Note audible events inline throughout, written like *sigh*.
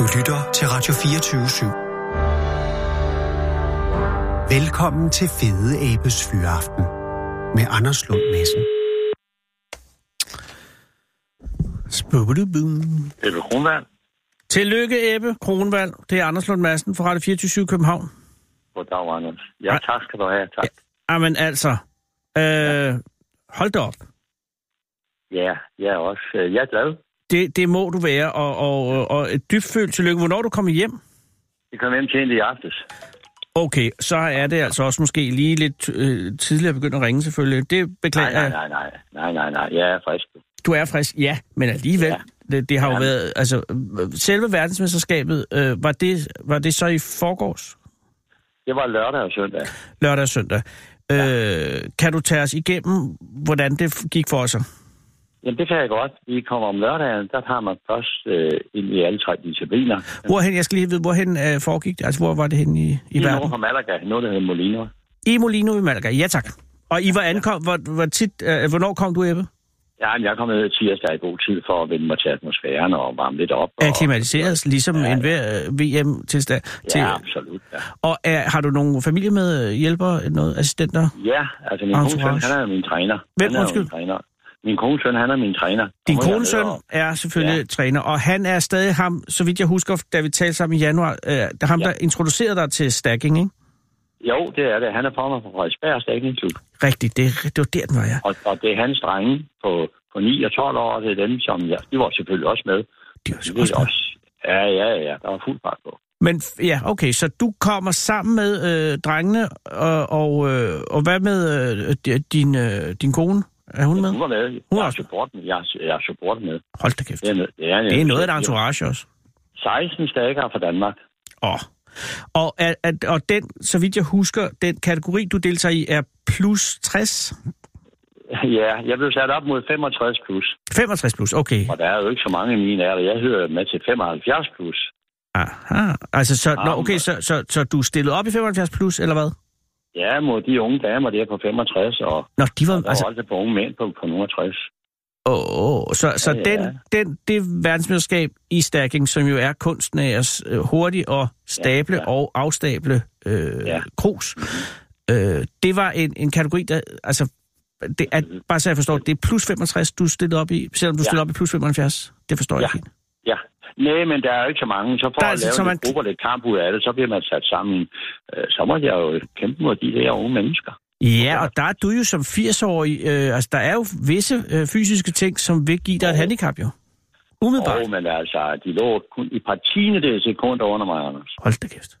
Du lytter til Radio 24 /7. Velkommen til Fede Abes Fyraften med Anders Lund Madsen. Spubidubum. Ebbe Kronvald. Tillykke, Ebbe Kronvald. Det er Anders Lund Madsen fra Radio 24 København. Goddag, Anders. Ja, tak skal du have. Tak. Jamen altså, øh, hold da op. Ja, jeg er også. øh, Jeg er glad. Det, det må du være, og, og, og et dybfølt tillykke. Hvornår du kommer hjem? Vi kom hjem til i aftes. Okay, så er det altså også måske lige lidt øh, tidligere begyndt at ringe selvfølgelig. Det beklager Nej, jeg. nej, nej, nej, nej, nej, nej. Jeg er frisk. Du er frisk, ja, men alligevel. Ja. Det, det har jo Ja. været, altså, selve verdensmesterskabet, øh, var, det, var det så i forgårs? Det var lørdag og søndag. Lørdag og søndag. Øh, kan du tage os igennem, hvordan det gik for sig? Jamen, det kan jeg godt. Vi kommer om lørdagen, der tager man først øh, ind i alle tre discipliner. Hvorhen, jeg skal lige vide, hvorhen øh, foregik det? Altså, hvor var det henne i, i I verden? nord fra Malaga, noget der hedder Molino. I Molino i Malaga, ja tak. Og I var ankom, hvor, hvor tit, øh, hvornår kom du, Ebbe? Ja, men jeg kom ned tirsdag i god tid for at vende mig til atmosfæren og varme lidt op. Og, Akklimatiseres, ligesom Ja, ja, ja. en hver øh, VM-tilstand. Til, Ja, absolut. Ja. og er, har du nogle familie med øh, hjælper, noget assistenter? ja, altså min Entourage. han er min træner. Hvem, han er undskyld? Min træner. Min kones søn, han er min træner. Din jeg kones er søn og- er selvfølgelig ja. Træner, og han er stadig ham, så vidt jeg husker, da vi talte sammen i januar, øh, der ham, Ja. der introducerede dig til stacking, ikke? Jo, det er det. Han er formand for Frederiksberg Stækningsklub. Rigtigt, det, det var der, den var, ja. Og, og det er hans drenge på, på 9 og 12 år, og det er dem, som ja, de var selvfølgelig også med. De var Det også er. Ja, ja, ja. Der var fuld fart på. Men ja, okay, så du kommer sammen med øh, drengene, og, og, øh, og hvad med øh, di- din, øh, din kone? Er hun med? Hun var med. Hun Jeg er også- support med. Jeg, er- jeg er support med. Hold da kæft. Det er, noget- det er, Det er noget af et entourage også. 16 stakker fra Danmark. Åh. Og, at, at, og den, så vidt jeg husker, den kategori, du deltager i, er plus 60? Ja, jeg blev sat op mod 65 plus. 65 plus, okay. Og der er jo ikke så mange i min alder. Jeg hører med til 75 plus. Aha. Altså, så, nå, Ah, okay, så, så, så du er stillet op i 75 plus, eller hvad? Ja, mod de unge damer der på 65, og Nå, de var, var altså, også på unge mænd på, på nogle 60. åh, åh, så, så Ja, ja. den, den, det verdensmesterskab i stacking, som jo er kunsten af at øh, hurtigt og stable Ja, ja. og afstable øh, Ja. krus, øh, det var en, en kategori, der, altså, det er, bare så jeg forstår, det er plus 65, du stillede op i, selvom du Ja. stillede op i plus 75. Det forstår jeg Ja. ikke helt. Ja. Nej, men der er jo ikke så mange. Så for Der er at altså lave så man- grupper, lidt kamp ud af det, så bliver man sat sammen. Øh, så må jeg jo kæmpe mod de der unge mennesker. Ja, og der er du jo som 80-årig, øh, altså der er jo visse øh, fysiske ting, som vil give dig et handicap jo. Umiddelbart. Og, men altså, de lå kun i par tiende sekunder under mig, Anders. Hold da kæft.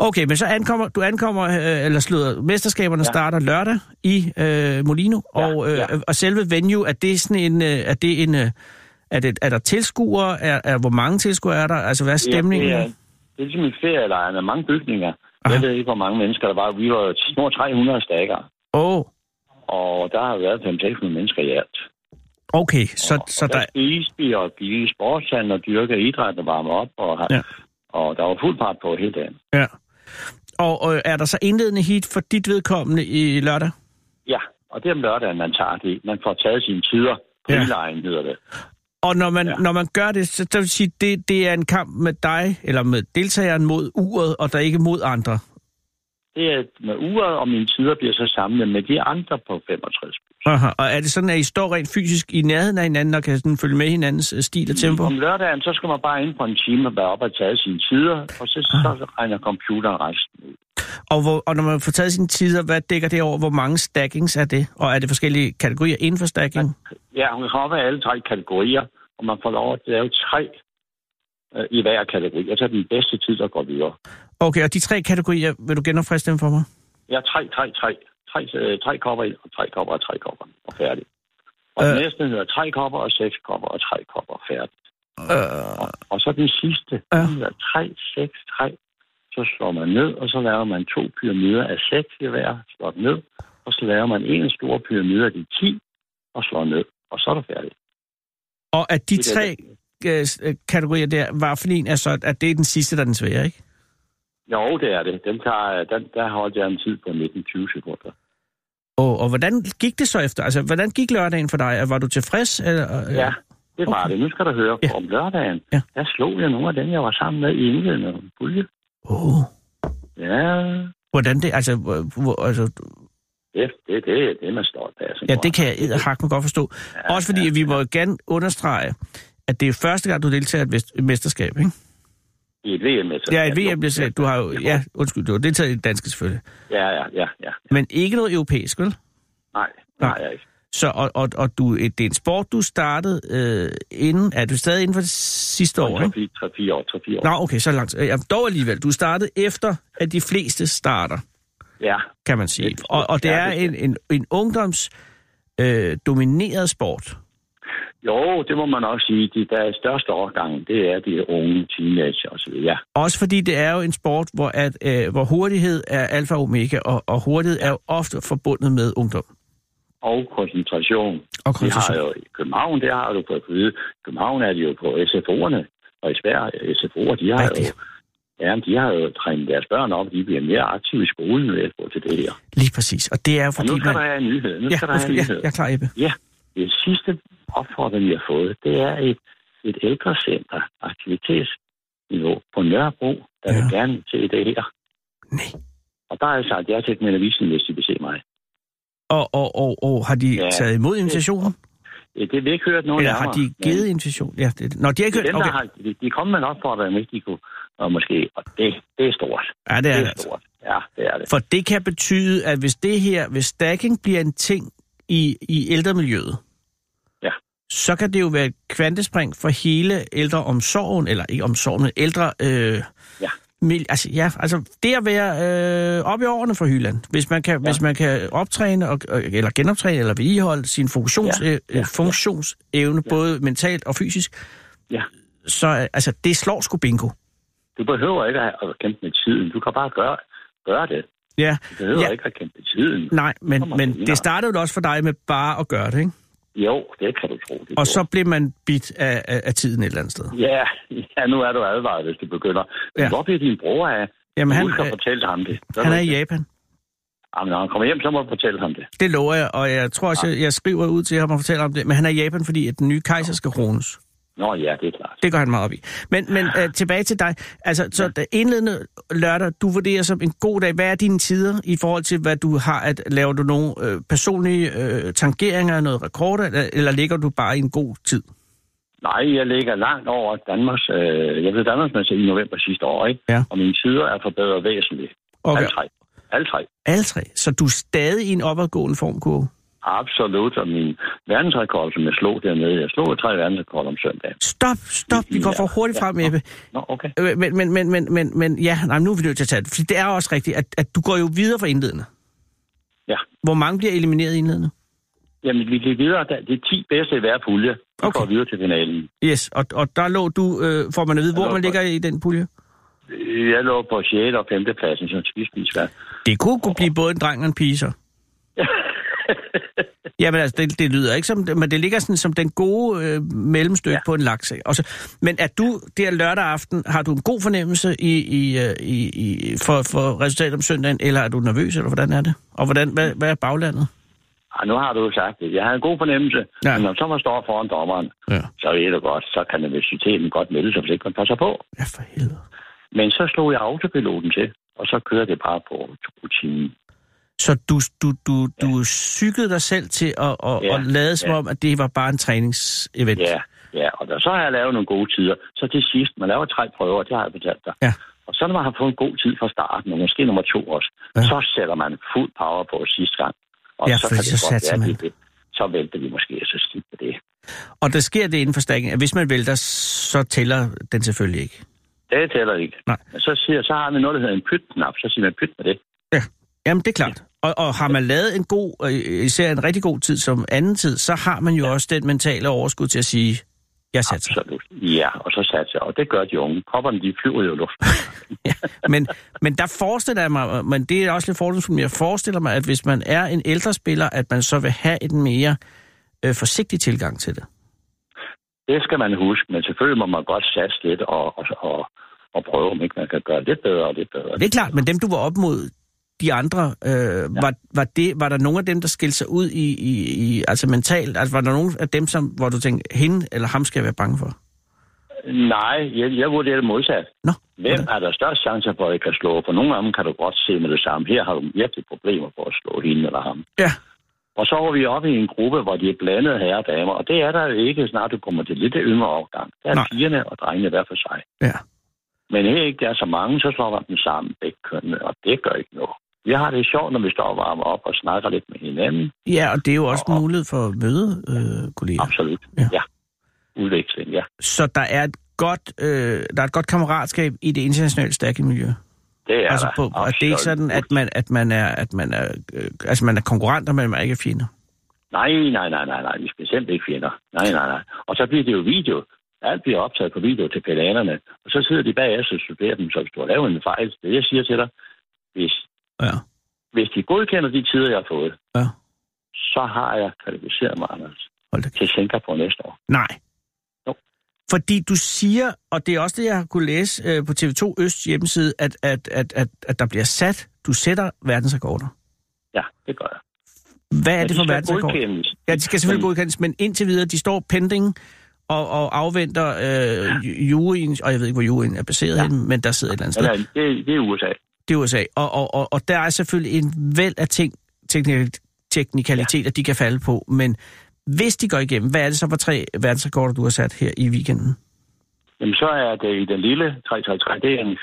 Okay, men så ankommer, du ankommer, øh, eller slutter, mesterskaberne. Ja. starter lørdag i øh, Molino, Ja, og, øh, ja. og selve venue, er det sådan en, øh, er det en, øh, er, det, er der tilskuere, er, er, hvor mange tilskuere er der, altså hvad er stemningen? Ja, det, er, det er ligesom en ferielejr med mange bygninger. Aha. Jeg ved ikke, hvor mange mennesker der var. Vi var små 300 stakker, Åh, oh, og der har været 500-600 mennesker i alt. okay, så, og, så og der, der, spiste vi og gik i sportshallen og dyrkede idræt og varme op, og, Ja. ja. og der var fuld part på hele dagen. ja. Og, og er der så indledende heat for dit vedkommende i lørdag? Ja, og det er om lørdagen, man tager det. Man får taget sine tider. Ja. Frilejen hedder det. Og når man, ja. Når man gør det, så det vil sige, det, det er en kamp med dig, eller med deltageren mod uret, og der er ikke mod andre. Det er med uret, og mine tider bliver så samlet med de andre på 65. Aha. Og er det sådan, at I står rent fysisk i nærheden af hinanden, og kan sådan følge med hinandens øh, stil og tempo? Om lørdagen, så skal man bare ind på en time og være op og tage sine tider, og så, så regner computeren resten ud. Og, hvor, og når man får taget sine tider, hvad dækker det over? Hvor mange stackings er det? Og er det forskellige kategorier inden for stacking? Ja, hun kan af alle tre kategorier, og man får lov at lave tre øh, i hver kategori, og så er den bedste tid, der går videre. Okay, og de tre kategorier, vil du genopfriske dem for mig? Ja, tre, tre, tre. Tre, øh, tre kopper ind, og tre kopper og tre kopper, og færdig. Og Øh. øh. den næste hedder tre kopper og seks kopper og tre kopper, færdig. Øh, Og, og så den sidste, Ja. den hedder tre, seks, tre. Så slår man ned, og så laver man to pyramider af seks i hver, slår den ned, og så laver man en stor pyramide af de 10, og slår ned, og så er det færdigt. og at de tre øh, øh, kategorier der, var for en er så, at det er den sidste, der er den svære, ikke? Jo, det er det. Den tager, den, der holdt jeg en tid på 19-20 sekunder. Og, og hvordan gik det så efter? Altså, hvordan gik lørdagen for dig? Var du tilfreds? Eller, øh, Ja, Det var Okay. det. Nu skal du høre. Ja. Ja. Om lørdagen, Ja. ja. der slog jeg nogle af dem, jeg var sammen med i indledende pulje. Oh. Ja, Hvordan det, altså, hvor, altså, det, det, det, det er man stolt af. ja, det kan jeg edderhak godt forstå. Ja, Også fordi, ja, vi må jo gerne understrege, at det er første gang, du deltager i et mesterskab, ikke? I et VM. Ja, et VM, det, du har jo, ja, undskyld, du har deltaget i det danske selvfølgelig. Ja, ja, ja, ja. Men ikke noget europæisk, vel? Nej, Nej. jeg ikke. Så, og, og, og du, det er en sport, du startede øh, inden, er du stadig inden for det sidste år, ikke? 3-4 år, 3-4 år. Nå, okay, så langt. Ja, dog alligevel. Du startede efter, at de fleste starter, Ja, kan man sige. Det Og, og det er det er en, en, en ungdoms øh, domineret sport. Jo, det må man også sige. De, der er største overgang, det er de unge teenager og så videre. Ja, Også fordi det er jo en sport, hvor, at, øh, hvor hurtighed er alfa og omega, og, og hurtighed er jo ofte forbundet med ungdom. og koncentration. Og De har koncentration. jo i København, det har du fået at København er de jo på SFO'erne, og i Sverige, SFO'er, de har Rigtigt. jo Ja, de har jo trænet deres børn op, de bliver mere aktive i skolen ved at gå til det her. Lige præcis. Og det er jo Og fordi, nu skal man... der have en nyhed. Nu Ja, skal der have en undskyld, ja, nyhed. jeg er klar, Ebbe. Ja, det sidste opfordring, vi har fået, det er et, et ældrecenter, aktivitetsniveau på Nørrebro, der Ja. vil gerne se det her. Nej. Og der har jeg sagt ja til den avisen, hvis de vil se mig. Og, og, og, og har de Ja. taget imod invitationen? Øh, Det har vi ikke hørt nogen Eller har de givet invitation? Ja, det, Nå, de har ikke det er hørt... dem, Okay. har, de, de kom med en opfordring, hvis de kunne, og måske, og det, det er stort. Ja, det Det er er det. altså. stort. Ja, det er det. For det kan betyde, at hvis det her, hvis stacking bliver en ting i, i ældremiljøet. Så kan det jo være et kvantespring for hele ældreomsorgen, eller ikke omsorgen, men ældre... Øh, Ja. Mil, altså, ja, altså det at være øh, op i årene for Hyland, hvis man kan, ja. hvis man kan optræne, og, eller genoptræne, eller vedligeholde sin funktions, Ja. ja. Ja. Øh, funktionsevne, ja. både mentalt og fysisk, Ja. så øh, altså, det slår sgu bingo. Du behøver ikke at kæmpe med tiden. Du kan bare gøre, gøre det. Ja, Du behøver Ja. ikke at kæmpe med tiden. nej, men, men det startede jo også for dig med bare at gøre det, ikke? Jo, det kan du tro. Det Og så blev man bit af, af, af tiden et eller andet sted. Ja, ja, nu er du advaret, hvis du begynder. Ja. Hvor bliver din bror af? Jamen, Han, Husk at øh, fortælle ham det. Gør han er i? Japan. Jamen, når han kommer hjem, så må du fortælle ham det. Det lover jeg, og jeg tror også, jeg, jeg skriver ud til ham og fortæller om det. Men han er i Japan, fordi at den nye kejser skal krones. Nå ja, det er klart. Det går han meget op i. Men, men øh, tilbage til dig. Altså, så ja. indledende lørdag, du vurderer som en god dag. Hvad er dine tider i forhold til, hvad du har at Laver du nogle øh, personlige øh, tangeringer, noget rekord, eller, eller ligger du bare i en god tid? Nej, jeg ligger langt over Danmarks... Øh, jeg blev Danmarksmester i november sidste år, ikke? Ja. Og mine tider er forbedret væsentligt. Okay. Alle tre. Alle tre. Alle tre. Så du er stadig i en opadgående formkurve? Absolut. Og min verdensrekord, som jeg slog dernede, jeg slog tre verdensrekord om søndagen. Stop, stop. Vi går for hurtigt frem, Ebbe. Nå, okay. Øh, Men, men, men, men, men, men ja, nej, nu er vi nødt til at tage det. For det er også rigtigt, at, at du går jo videre fra indledende. Ja. Hvor mange bliver elimineret i indledende? Jamen, vi gik videre. Der- Det er 10 bedste i hver pulje. Vi Okay. går videre til finalen. Yes, og, og der lå du, øh, får man at vide, hvor man på- ligger i den pulje? Jeg lå på 6. og 5. pladsen som spidspisvær. Det kunne, kunne blive både en dreng og en pige, så. *laughs* Jamen altså, det, det lyder ikke som, men det ligger sådan som den gode øh, mellemstykke ja. Ja. på en laks. ikke? Og så, men er du der lørdag aften, har du en god fornemmelse i, i, øh, i, i, for, for resultatet om søndagen, eller er du nervøs, eller hvordan er det? Og hvordan, hvad, hvad er baglandet? Ej, nu har du jo sagt det. Jeg har en god fornemmelse. Ja. Ja. Men når så man står foran dommeren, Ja. så ved du godt, så kan nervøsiteten godt melde sig, hvis ikke man passer på. Ja, for helvede. Men så slog jeg autopiloten til, og så kører det bare på rutinen. Så du, du, du, du cyklede dig selv til at, at, Ja, at lade som ja. om, at det var bare en træningsevent? Ja, ja. Og der, så har jeg lavet nogle gode tider. Så til sidst, man laver tre prøver, det har jeg fortalt dig. Ja. Og så når man har fået en god tid fra starten, og måske nummer to også, Ja. ja. så sætter man fuld power på sidste gang. Og Ja, så kan det så godt være, man. det. Så vælter vi måske, og så skidt på det. Og der sker det inden for stakken, at hvis man vælter, så tæller den selvfølgelig ikke. Det tæller ikke. Nej. Men så, siger, så har vi noget, der hedder en pyt-knap. Så siger man pyt med det. Jamen, det er klart. Og, og har man lavet en god, især en rigtig god tid som anden tid, så har man jo ja. også den mentale overskud til at sige, jeg satser. Absolut. Ja, og så satte jeg. Og det gør de unge. Kopperne, de flyver jo i luften. *laughs* Men, men der forestiller jeg mig, men det er også lidt fordomsfuldt, jeg forestiller mig, at hvis man er en ældre spiller, at man så vil have en mere øh, forsigtig tilgang til det. Det skal man huske, men selvfølgelig må man godt satse lidt og, og, og, og prøve, om ikke man kan gøre lidt bedre og lidt bedre. Det er klart, men dem du var op mod de andre, øh, ja. var, var, det, var der nogen af dem, der skilte sig ud i, i, i altså mentalt? Altså var der nogen af dem, som, hvor du tænkte, hende eller ham skal jeg være bange for? Nej, jeg, jeg vurderer det modsat. Nå, Hvem er der størst chance for, at jeg kan slå? For nogle af dem kan du godt se med det samme. Her har du virkelig problemer for at slå hende eller ham. Ja, Og så var vi oppe i en gruppe, hvor de er blandet herre og damer. Og det er der jo ikke, snart du kommer til lidt yngre overgang. Der er Nej. pigerne og drengene hver for sig. ja. Men her ikke der er så mange, så slår man dem sammen begge kønnene, og det gør ikke noget. Vi har det sjovt, når vi står og varmer op og snakker lidt med hinanden. Ja, og det er jo også Og- mulighed for at møde øh, kolleger. Absolut. Ja. Ja. Udveksling, ja. Så der er et godt, øh, der er et godt kammeratskab i det internationale stærke miljø. Det er altså, der. på, og det er ikke sådan, at man, at man er, at man er, øh, altså man er konkurrenter, men man er ikke fjender. Nej, nej, nej, nej, nej. Vi skal bestemt ikke fjender. Nej, nej, nej. Og så bliver det jo video. Alt bliver optaget på video til pedanerne. Og så sidder de bagefter og studerer dem. Så hvis du har lavet en fejl, det jeg siger til dig, hvis, Ja. hvis de godkender de tider, jeg har fået, Ja. så har jeg kvalificeret mig, Anders, Hold da til Singapore næste år. Nej. Jo. Fordi du siger, og det er også det, jeg har kunne læse øh, på TV2 Øst hjemmeside, at, at, at, at, at der bliver sat, du sætter verdensrekorder. Ja, det gør jeg. Hvad er Men det de for verdensrekorder? godkendes. Ja, de skal selvfølgelig godkendes, men indtil videre, de står pending og, og afventer øh, juryen, og jeg ved ikke, hvor juryen er baseret ja. Ja. henne, men der sidder et eller andet sted. Eller, det, det er USA. Det er USA. Og, og, og, og der er selvfølgelig en væld af ting, teknik, teknikaliteter, ja. de kan falde på, men hvis de går igennem, hvad er det så for tre verdensrekorder, du har sat her i weekenden? Jamen, så er det i den lille 333, det er en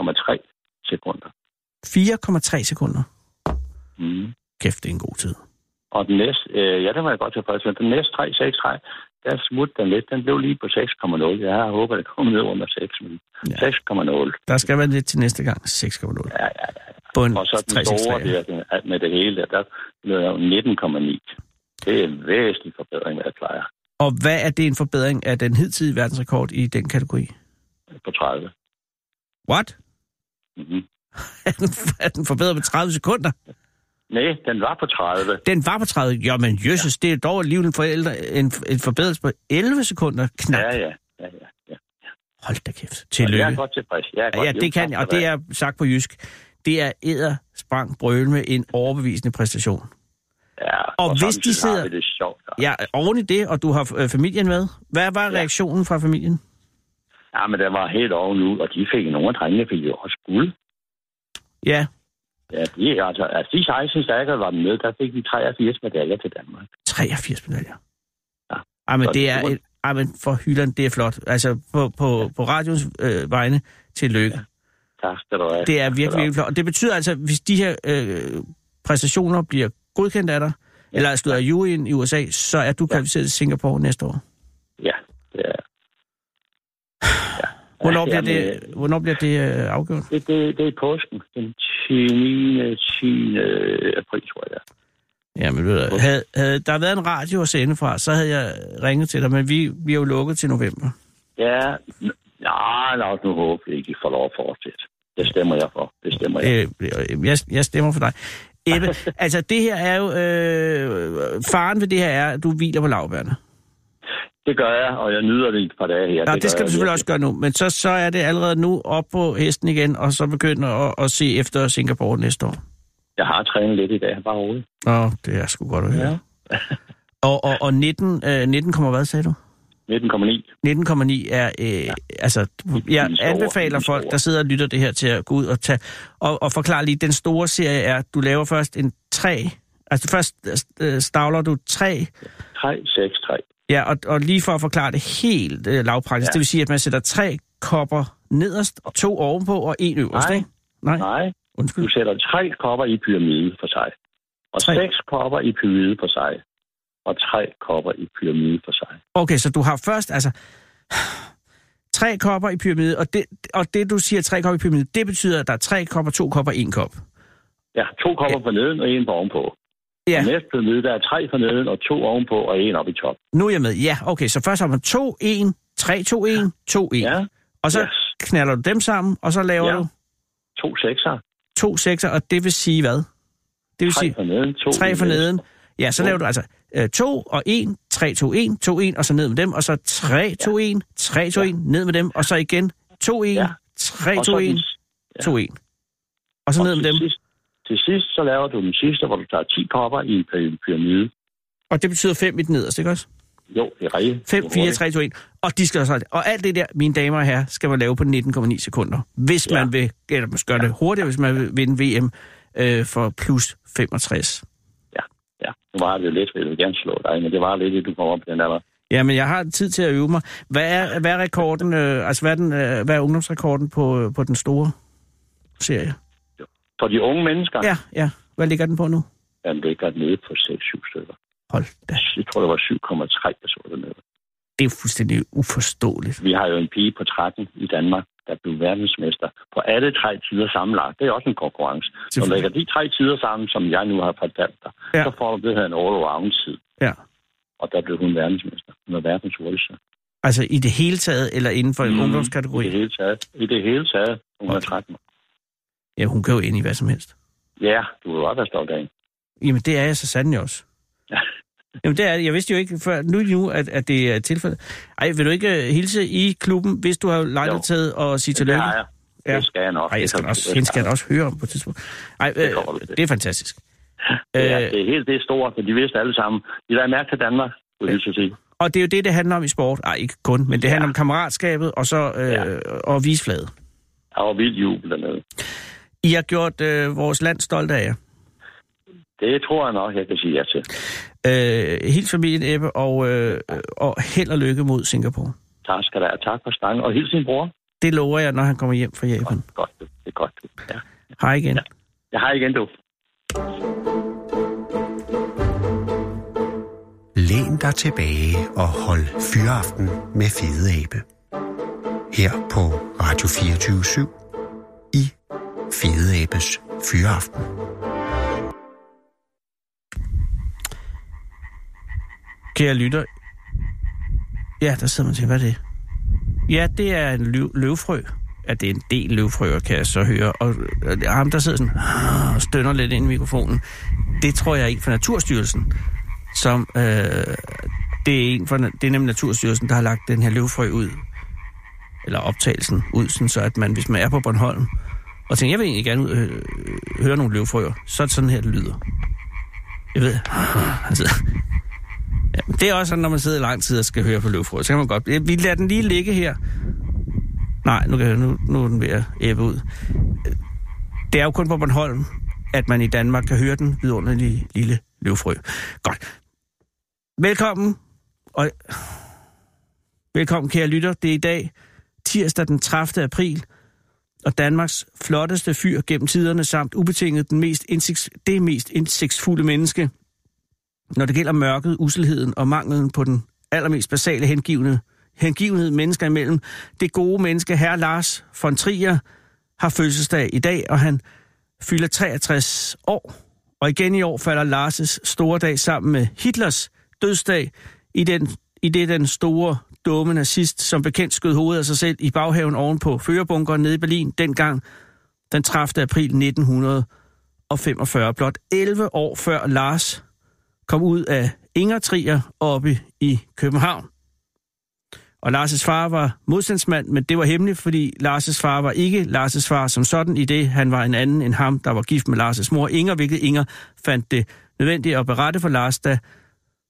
4,3 sekunder. 4,3 sekunder. Mm. Kæft, det er en god tid. Og den næste, øh, ja, den var jeg godt tilfreds med. Den næste 363, der smutte den lidt. Den blev lige på 6,0. Jeg håber, det kommer ned under 6, men Ja. 6,0 Der skal være lidt til næste gang. 6,0. Ja, ja, ja. På en Og så den store 363. der, med det hele, der, blev jeg jo 19,9. Det er en væsentlig forbedring, hvad jeg plejer Og hvad er det en forbedring af den hidtidige verdensrekord i den kategori? på 30. What? Mm-hmm. *laughs* Er den, er den forbedret med 30 sekunder? Nej, den var på 30. Den var på 30. Jo, men jøsses, ja. det er dog alligevel en, forældre, en, en forbedring på 11 sekunder knap. Ja, ja, ja, ja. ja. Hold da kæft. Og Jeg Tillykke. er godt tilfreds. Jeg er godt Ja, det kan jeg, og det er sagt på jysk. Det er æder sprang brøl med en overbevisende præstation. Ja, Og hvis de sidder- det sjovt. Ja, oven i det, og du har øh, familien med. Hvad var Ja. reaktionen fra familien? Ja, men den var helt oven nu, og de fik nogle af drengene fik jo også guld. Ja, Ja, de, altså, altså de 16 stærkere var med, der fik vi 83 medaljer til Danmark. 83 medaljer. Ja. Ej, men det er, et, ej, men for hylderen, det er flot. Altså, på, på, på radions øh, vegne, tillykke. Tak skal du have. Det er virkelig, virkelig flot. Og det betyder altså, hvis de her øh, præstationer bliver godkendt af dig, ja. eller er af juryen i USA, så er du kvalificeret til Singapore næste år. Ja, det er ja. Hvornår bliver jamen, det, hvornår bliver det øh, afgjort? Det, det, det er i påsken. Den 10. 10. april, tror jeg. Jamen, ved du, havde, havde der været en radio at sende fra, så havde jeg ringet til dig, men vi, vi er jo lukket til november. Ja, nej, os nu håbe, at I får lov at fortsætte. Det stemmer jeg for. Det stemmer jeg. Øh, jeg, jeg stemmer for dig. Ebbe, *laughs* altså det her er jo... Øh, faren ved det her er, at du hviler på lavbærne. Det gør jeg, og jeg nyder det et par dage her. Ja, det, det skal gør du jeg selvfølgelig også gøre nu, men så, så er det allerede nu op på hesten igen, og så begynder at, at se efter Singapore næste år. Jeg har trænet lidt i dag, bare roligt. Åh, det er sgu godt at høre. Ja. *laughs* og, og, og 19, øh, 19, kommer hvad sagde du? 19,9. 19,9 er, øh, ja. altså, jeg anbefaler folk, der sidder og lytter det her, til at gå ud og tage, og, og forklare lige, den store serie er, du laver først en 3, altså først øh, stavler du 3, 3, 6, 3. ja, og, og lige for at forklare det helt øh, lavpraktisk, ja. Ja. det vil sige, at man sætter tre kopper nederst, og to ovenpå, og en øverst, Nej. ikke? Nej, Nej, undskyld. du sætter tre kopper i pyramide for sig. Og Tre. seks kopper i pyramide for sig. Og tre kopper i pyramide for sig. Okay, så du har først, altså, tre kopper i pyramide, og det, og det du siger, tre kopper i pyramide, det betyder, at der er tre kopper, to kopper, en kop. Ja, to kopper for neden og en på ovenpå. Ja. Næste pyramide, der er tre for neden og to ovenpå og en op i top. Nu er jeg med. Ja, okay, så først har man 2, 1, 3, 2, 1, 2, 1. Ja, Og så yes. knaller du dem sammen, og så laver Ja. du to sekser. to sekser, og det vil sige hvad? Det vil Tre sige for neden, to tre for neden. Ja, så To. laver du altså 2 og 1, 3, 2, 1, 2, 1, og så ned med dem, og så 3, 2, 1, 3, 2, 1, ned med dem, og så igen 2, 1, Ja. 3, Og 2, så 1, den- 2, 1. Og så ned med dem, sidst- Til sidst, så laver du den sidste, hvor du tager 10 kopper i en py- pyramide. Og det betyder 5 i den nederste, ikke også? Jo, det er rigtigt. 5, Du 4, hurtigt. 3, 2, 1. Og, de skal så, og alt det der, mine damer og herrer, skal man lave på 19,9 sekunder. Hvis Ja. man vil, eller man skal gøre det hurtigere, hvis man vil vinde VM øh, for plus 65. Ja, ja. Nu var det lidt, jeg vil gerne slå dig, men det var lidt, at du kom op i den alder. Ja, men jeg har tid til at øve mig. Hvad er, hvad er rekorden, øh, altså hvad er, den, øh, hvad er ungdomsrekorden på, øh, på den store serie? For de unge mennesker, Ja, ja. Hvad ligger den på nu? den ligger nede på 6-7 stykker. Hold da. Jeg tror, det var 7,3, jeg så det nede. Det er fuldstændig uforståeligt. Vi har jo en pige på 13 i Danmark, der blev verdensmester på alle tre tider sammenlagt. Det er også en konkurrence. Selvfølgelig. lægger de tre tider sammen, som jeg nu har fortalt dig, Ja. ja. så får du det her en all-around-tid. Ja. Og der blev hun verdensmester. Hun er verdens hurtigste. Altså i det hele taget, eller inden for en Mm, ungdomskategori? I det hele taget. I det hele taget. Hun er 13 år. Ja, hun kan jo ind i hvad som helst. Ja, du vil godt være stolt af hende. Jamen, det er jeg så sandelig også. Ja. *laughs* Jamen, det er det. Jeg vidste jo ikke før nu, nu at, at det er tilfældet. Ej, vil du ikke øh, hilse i klubben, hvis du har lejlighed til at sige Det tillykke? har jeg. Ja. Det skal jeg nok. Ej, jeg skal Det også, hende skal jeg også høre om på et tidspunkt. Ej, øh, Det det er fantastisk. Ja, Øh, det er helt det stort, for de vidste alle sammen. De der mærke til Danmark, skulle jeg så sige. og det er jo det, det handler om i sport. Ej, ikke kun, men det Ja. handler om kammeratskabet og så øh, Ja. og vise flaget. Der var vildt jubel dernede. I har gjort øh, vores land stolt af jer. Det tror jeg nok, jeg kan sige ja til. Øh, helt familien Ebbe, og, øh, og held og lykke mod Singapore. Tak skal der have. Tak for stangen. Og hils sin bror. Det lover jeg, når han kommer hjem fra Japan. Godt, godt. Det er godt. du. Ja. Hej igen. Ja. Jeg har igen, du. Læn dig tilbage og hold fyraften med Fede Abe. Her på Radio 24 i Fede Abes Fyraften. Kære lytter. Ja, der sidder man til, hvad er det? Ja, det er en løv, løvfrø. Ja, det er en del løvfrøer, kan jeg så høre. Og øh, ham, der sidder sådan ah, og stønner lidt ind i mikrofonen, det tror jeg er en fra Naturstyrelsen, som... Øh, det, er en fra, det er nemlig Naturstyrelsen, der har lagt den her løvfrø ud, eller optagelsen ud, sådan så at man, hvis man er på Bornholm, og tænkte, jeg vil egentlig gerne øh, høre nogle løvfrøer, så er det sådan her, det lyder. Jeg ved, *laughs* altså, Ja, men det er også sådan, når man sidder i lang tid og skal høre på løvfrø, så kan man godt... Vi lader den lige ligge her. Nej, nu, kan jeg, nu, nu er den ved at æbe ud. Det er jo kun på Bornholm, at man i Danmark kan høre den vidunderlige lille løvfrø. Godt. Velkommen. Og velkommen, kære lytter. Det er i dag, tirsdag den 30. april, og Danmarks flotteste fyr gennem tiderne, samt ubetinget den mest indsigts, det mest indsigtsfulde menneske, når det gælder mørket, uselheden og manglen på den allermest basale hengivne, hengivenhed mennesker imellem. Det gode menneske, herr Lars von Trier, har fødselsdag i dag, og han fylder 63 år. Og igen i år falder Lars' store dag sammen med Hitlers dødsdag, i, den, i det den store, dumme nazist, som bekendt skød hovedet af sig selv i baghaven oven på førerbunkeren nede i Berlin, dengang den 30. april 1945. Blot 11 år før Lars kom ud af Ingertrier oppe i København. Og Lars' far var modstandsmand, men det var hemmeligt, fordi Lars' far var ikke Lars' far som sådan i det. Han var en anden end ham, der var gift med Lars' mor Inger, hvilket Inger fandt det nødvendigt at berette for Lars, da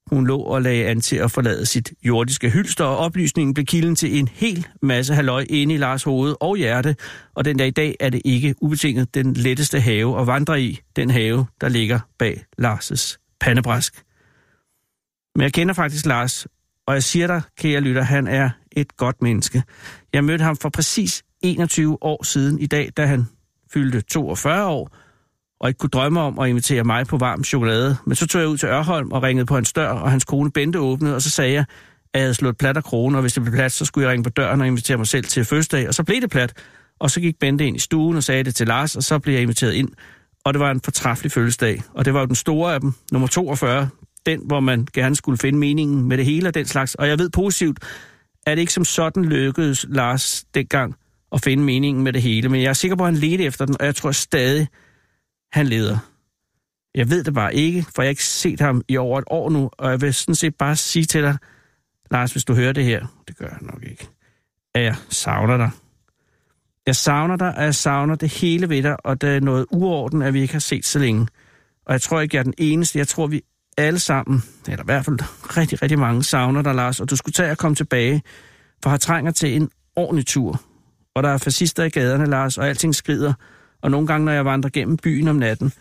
hun lå og lagde an til at forlade sit jordiske hylster, og oplysningen blev kilden til en hel masse halløj inde i Lars hoved og hjerte, og den dag i dag er det ikke ubetinget den letteste have at vandre i, den have, der ligger bag Lars' pandebræsk. Men jeg kender faktisk Lars, og jeg siger dig, kære lytter, han er et godt menneske. Jeg mødte ham for præcis 21 år siden i dag, da han fyldte 42 år, og ikke kunne drømme om at invitere mig på varm chokolade. Men så tog jeg ud til Ørholm og ringede på hans dør, og hans kone Bente åbnede, og så sagde jeg, at jeg havde slået plat af kronen, og hvis det blev plat, så skulle jeg ringe på døren og invitere mig selv til fødselsdag, og så blev det plat. Og så gik Bente ind i stuen og sagde det til Lars, og så blev jeg inviteret ind. Og det var en fortræffelig fødselsdag, og det var jo den store af dem, nummer 42, den, hvor man gerne skulle finde meningen med det hele og den slags. Og jeg ved positivt, at det ikke som sådan lykkedes Lars dengang at finde meningen med det hele, men jeg er sikker på, at han ledte efter den, og jeg tror stadig, han leder. Jeg ved det bare ikke, for jeg har ikke set ham i over et år nu, og jeg vil sådan set bare sige til dig, Lars, hvis du hører det her, det gør jeg nok ikke, at jeg savner dig. Jeg savner dig, og jeg savner det hele ved dig, og det er noget uorden, at vi ikke har set så længe. Og jeg tror ikke, jeg er den eneste. Jeg tror, vi alle sammen, eller i hvert fald rigtig, rigtig mange, savner dig, Lars. Og du skulle tage at komme tilbage, for har trænger til en ordentlig tur. Og der er fascister i gaderne, Lars, og alting skrider. Og nogle gange, når jeg vandrer gennem byen om natten,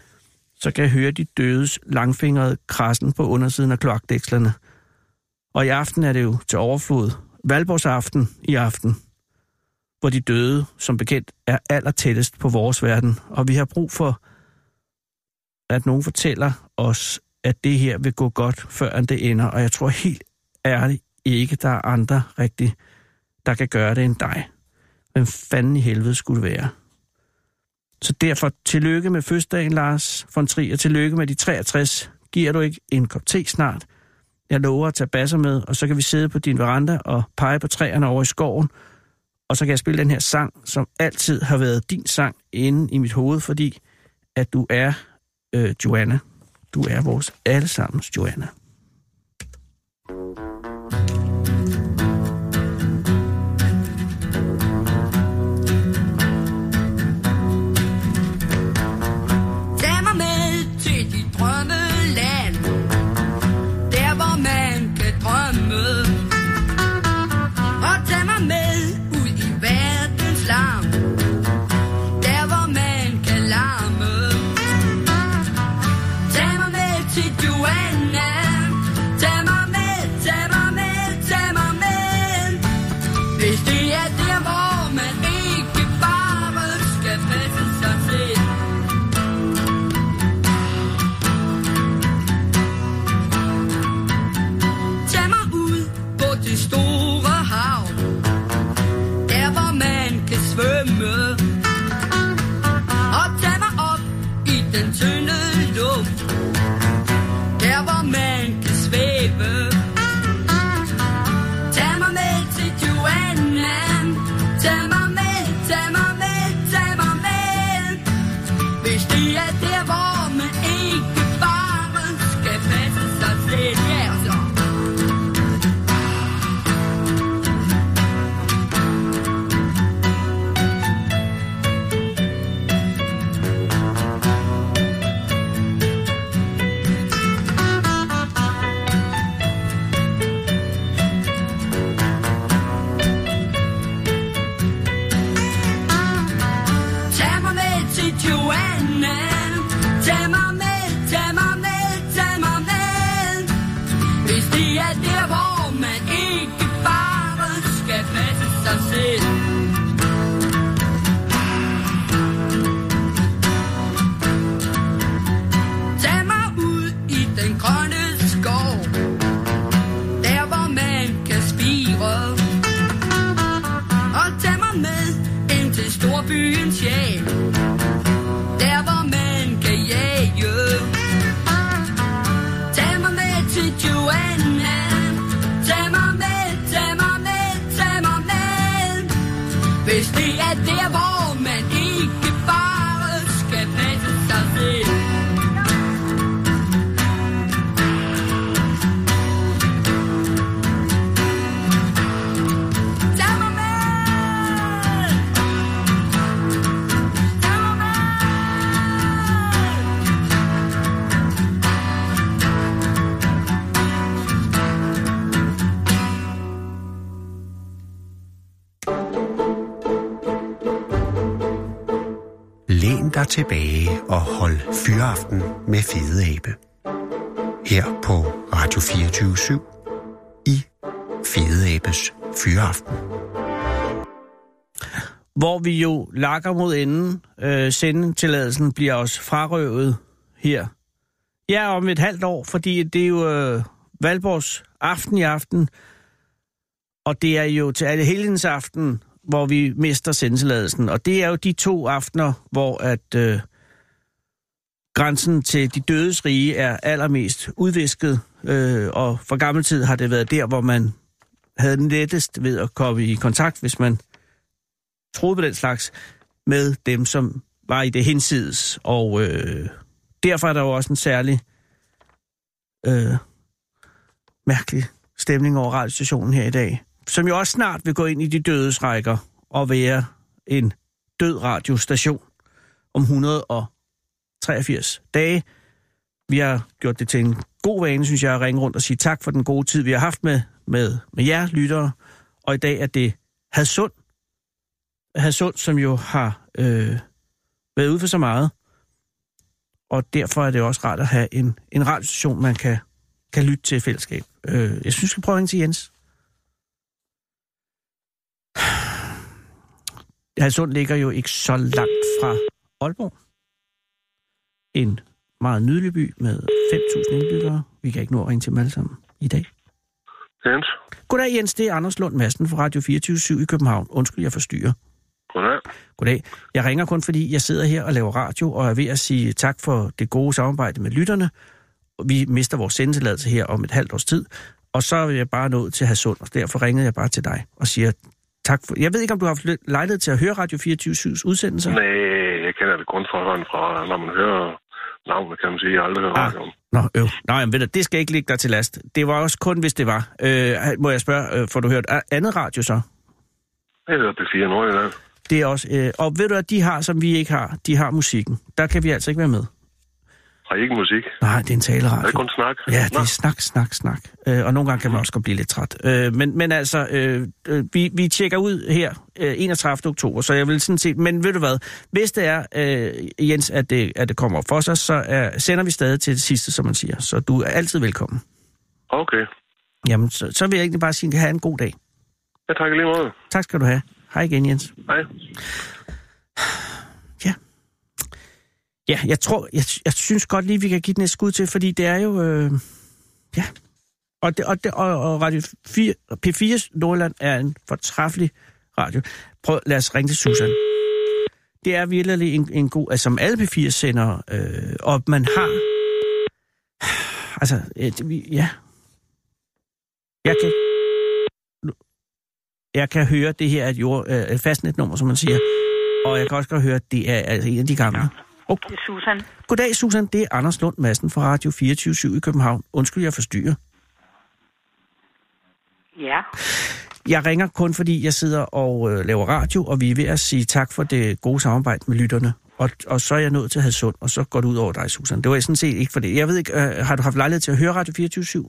så kan jeg høre de dødes langfingrede krassen på undersiden af kloakdækslerne. Og i aften er det jo til overflod. Valborgsaften i aften hvor de døde, som bekendt, er allertættest på vores verden. Og vi har brug for, at nogen fortæller os, at det her vil gå godt, før det ender. Og jeg tror helt ærligt ikke, der er andre rigtigt, der kan gøre det end dig. Hvem fanden i helvede skulle det være? Så derfor tillykke med fødselsdagen, Lars von Trier. Tillykke med de 63. Giver du ikke en kop te snart? Jeg lover at tage basser med, og så kan vi sidde på din veranda og pege på træerne over i skoven, og så kan jeg spille den her sang, som altid har været din sang inde i mit hoved, fordi at du er øh, Joanna. Du er vores allesammens Joanna. dig Radio 24 i Fede Abes Fyraften. Hvor vi jo lakker mod enden. Øh, sendetilladelsen bliver også frarøvet her. Ja, om et halvt år, fordi det er jo øh, Valborgs aften i aften. Og det er jo til alle helgens aften, hvor vi mister sendtilladelsen. Og det er jo de to aftener, hvor at øh, grænsen til de dødes rige er allermest udvisket. Øh, og for gammel tid har det været der, hvor man havde lettest ved at komme i kontakt, hvis man troede på den slags, med dem, som var i det hinsides. Og øh, derfor er der jo også en særlig øh, mærkelig stemning over radiostationen her i dag som jo også snart vil gå ind i de dødes rækker og være en død radiostation om 183 dage. Vi har gjort det til en god vane, synes jeg, at ringe rundt og sige tak for den gode tid, vi har haft med, med, med jer lyttere. Og i dag er det Hadsund. Hadsund, som jo har øh, været ude for så meget. Og derfor er det også rart at have en, en radiostation, man kan, kan lytte til i fællesskab. Øh, jeg synes, vi skal prøve at ringe til Jens. Hadsund ligger jo ikke så langt fra Aalborg. En meget nydelig by med 5.000 indbyggere. Vi kan ikke nå at ringe til dem alle sammen i dag. Jens. Goddag Jens, det er Anders Lund Madsen fra Radio 24 i København. Undskyld, jeg forstyrrer. Goddag. Goddag. Jeg ringer kun fordi, jeg sidder her og laver radio, og er ved at sige tak for det gode samarbejde med lytterne. Vi mister vores sendetilladelse her om et halvt års tid, og så er jeg bare nået til Hadsund, og derfor ringede jeg bare til dig og siger tak for... Jeg ved ikke, om du har haft lejlighed til at høre Radio 24-7's udsendelser? Nej, jeg kender det kun fra, fra når man hører navnet, kan man sige. Jeg har aldrig hørt Ah. radioen. Nå, øv. Nej, men ved du, det skal ikke ligge dig til last. Det var også kun, hvis det var. Øh, må jeg spørge, øh, får du hørt andet radio så? Jeg hører P4 Nordjylland. Det er også... Øh, og ved du, at de har, som vi ikke har, de har musikken. Der kan vi altså ikke være med. I ikke musik? Nej, det er en Er taleradio. det kun snak? Ja, det er snak, snak, snak. Øh, og nogle gange kan man også godt blive lidt træt. Øh, men, men altså, øh, øh, vi, vi tjekker ud her øh, 31. oktober, så jeg vil sådan set... Men ved du hvad? Hvis det er, øh, Jens, at det, at det kommer op for sig, så er, sender vi stadig til det sidste, som man siger. Så du er altid velkommen. Okay. Jamen, så, så vil jeg egentlig bare sige, have en god dag. Jeg takker lige måde. Tak skal du have. Hej igen, Jens. Hej. Ja. Jeg tror, jeg, jeg synes godt lige, vi kan give den et skud til, fordi det er jo, øh, ja. Og, det, og, det, og, og Radio 4, P4 Nordland er en fortræffelig radio. Prøv, lad os ringe til Susan. Det er virkelig en, en god, altså som alle P4 sender, øh, og man har, altså, øh, det, vi- ja. Jeg kan, jeg kan høre, det her er et jord, øh, fastnetnummer, som man siger. Og jeg kan også godt høre, at det er altså en af de gamle. Oh. Det er Susan. Goddag, Susan. Det er Anders Lund Madsen fra Radio 24 i København. Undskyld, jeg forstyrrer. Ja. Jeg ringer kun, fordi jeg sidder og øh, laver radio, og vi er ved at sige tak for det gode samarbejde med lytterne. Og, og så er jeg nået til Hadsund, og så går det ud over dig, Susan. Det var sådan set ikke for det. Jeg ved ikke, øh, har du haft lejlighed til at høre Radio 24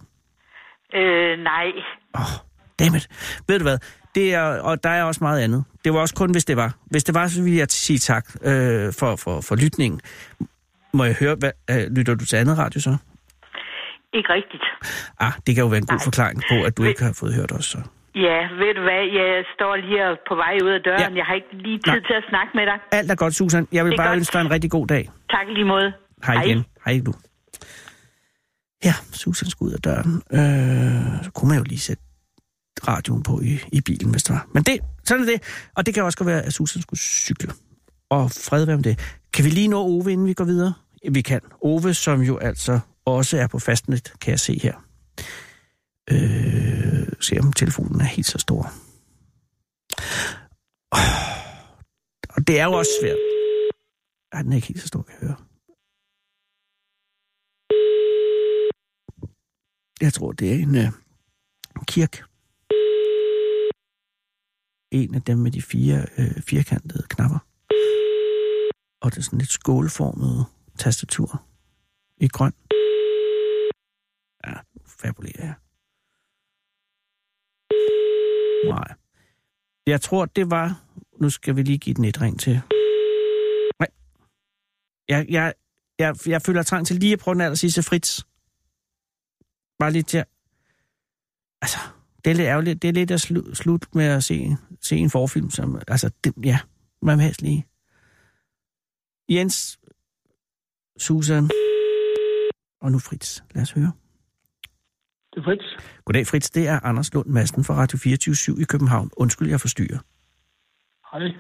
Øh, nej. Åh, oh, dammit. Ved du hvad? Det er, og der er også meget andet. Det var også kun, hvis det var. Hvis det var, så ville jeg sige tak øh, for, for, for lytningen. Må jeg høre, hvad, øh, lytter du til andet radio så? Ikke rigtigt. Ah, det kan jo være en god Nej. forklaring på, at du ikke har fået hørt os så. Ja, ved du hvad? Jeg står lige på vej ud af døren. Ja. Jeg har ikke lige tid Nej. til at snakke med dig. Alt er godt, Susan. Jeg vil Det bare godt. ønske dig en rigtig god dag. Tak lige måde. Hej igen. Hej du. Ja, Susan skal ud af døren. Øh, så kunne man jo lige sætte radioen på i, i bilen, hvis det var. Men det, sådan er det. Og det kan også godt være, at Susan skulle cykle. Og fred være med det. Kan vi lige nå Ove, inden vi går videre? Vi kan. Ove, som jo altså også er på fastnet, kan jeg se her. Øh, se om telefonen er helt så stor. Og det er jo også svært. Ej, den er ikke helt så stor, kan jeg høre. Jeg tror, det er en øh, kirk. En af dem med de fire øh, firkantede knapper. Og det er sådan lidt skåleformet tastatur i grøn. Ja, fabulerer jeg. Nej. Jeg tror, det var... Nu skal vi lige give den et ring til. Nej. Jeg, jeg, jeg, jeg føler trang til lige at prøve den aller sidste Fritz. Bare lige til. Altså, det er lidt ærgerligt. Det er lidt at slu, slut med at se, se en forfilm, som... Altså, det, ja, man vil helst lige... Jens, Susan og nu Fritz. Lad os høre. Det er Fritz. Goddag, Fritz. Det er Anders Lund Madsen fra Radio 24 i København. Undskyld, jeg forstyrrer. Hej.